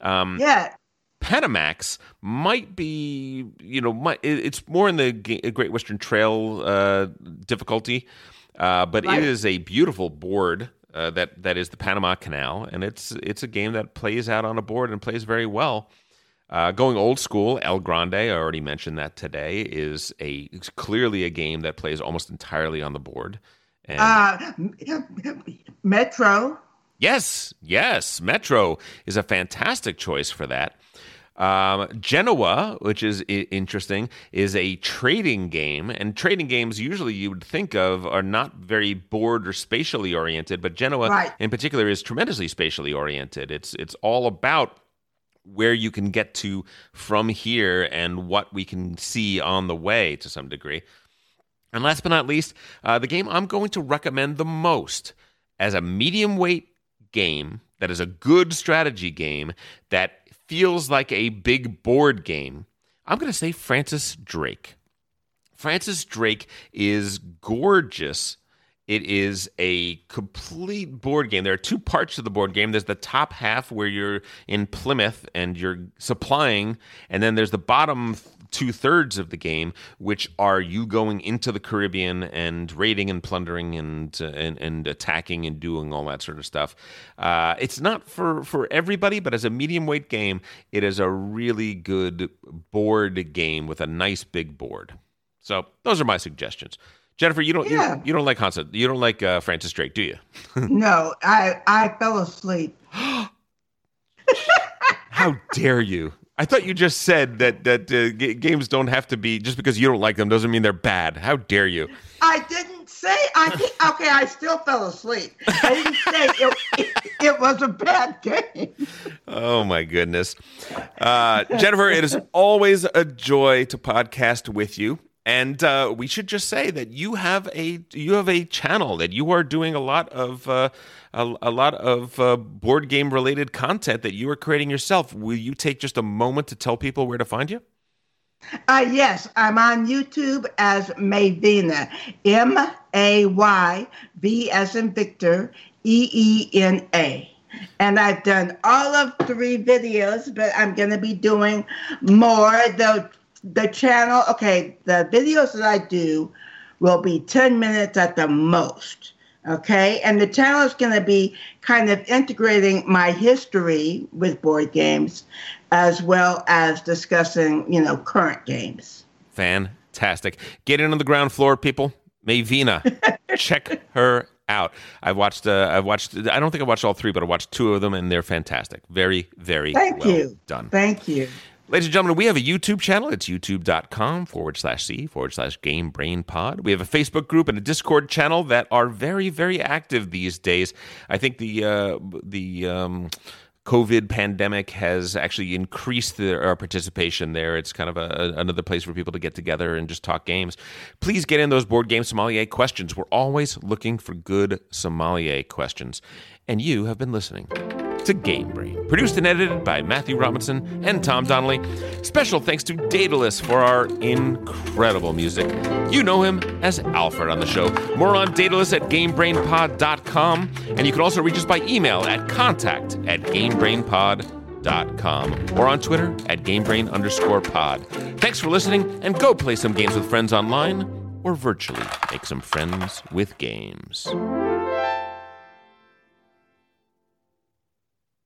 Um, Yeah. Panamax might be, you know, might, it- it's more in the Great Western Trail uh, difficulty, uh, but Right. it is a beautiful board uh, that that is the Panama Canal, and it's it's a game that plays out on a board and plays very well. Uh, going old school, El Grande, I already mentioned that today, is a clearly a game that plays almost entirely on the board. And Uh, Metro. Yes, yes. Metro is a fantastic choice for that. Um, Genoa, which is I- interesting, is a trading game, and trading games usually you would think of are not very board or spatially oriented, but Genoa Right. in particular is tremendously spatially oriented. It's it's all about where you can get to from here and what we can see on the way to some degree. And last but not least, uh, the game I'm going to recommend the most as a medium weight game that is a good strategy game that feels like a big board game. I'm going to say Francis Drake. Francis Drake is gorgeous. It is a complete board game. There are two parts to the board game. There's the top half where you're in Plymouth and you're supplying, and then there's the bottom two thirds of the game, which are you going into the Caribbean and raiding and plundering and uh, and, and attacking and doing all that sort of stuff. Uh, it's not for for everybody, but as a medium weight game, it is a really good board game with a nice big board. So those are my suggestions. Jennifer, you don't Yeah. you, you don't like Hansa, you don't like uh, Francis Drake, do you? <laughs> no, I I fell asleep. <gasps> How dare you? I thought you just said that that uh, g- games don't have to be just because you don't like them doesn't mean they're bad. How dare you? I didn't say I did, okay. I still fell asleep. I didn't say it, it, <laughs> it was a bad game. Oh my goodness, uh, Jennifer! It is always a joy to podcast with you. And uh, we should just say that you have a you have a channel that you are doing a lot of uh, a, a lot of uh, board game related content that you are creating yourself. Will you take just a moment to tell people where to find you? Uh, yes, I'm on YouTube as Mayveena. M A Y V as in Victor, E E N A. And I've done all of three videos, but I'm going to be doing more. The, the channel, okay, the videos that I do will be 10 minutes at the most. Okay, and the channel is going to be kind of integrating my history with board games as well as discussing, you know, current games. Fantastic. Get in on the ground floor, people. Mayveena, <laughs> check her out. I've watched. Uh, I've watched. I don't think I watched all three, but I watched two of them, and they're fantastic. Very, very Thank well you. done. Thank you. Ladies and gentlemen, we have a YouTube channel. It's youtube.com forward slash C forward slash Game Brain Pod. We have a Facebook group and a Discord channel that are very, very active these days. I think the uh, the um, COVID pandemic has actually increased the, our participation there. It's kind of a, another place for people to get together and just talk games. Please get in those board game sommelier questions. We're always looking for good sommelier questions. And you have been listening to Game Brain, produced and edited by Matthew Robinson and Tom Donnelly. Special thanks to Daedalus for our incredible music. You know him as Alfred on the show. More on Daedalus at GameBrainPod.com, and you can also reach us by email at contact at GameBrainPod.com or on Twitter at GameBrain underscore pod. Thanks for listening, and go play some games with friends online or virtually make some friends with games.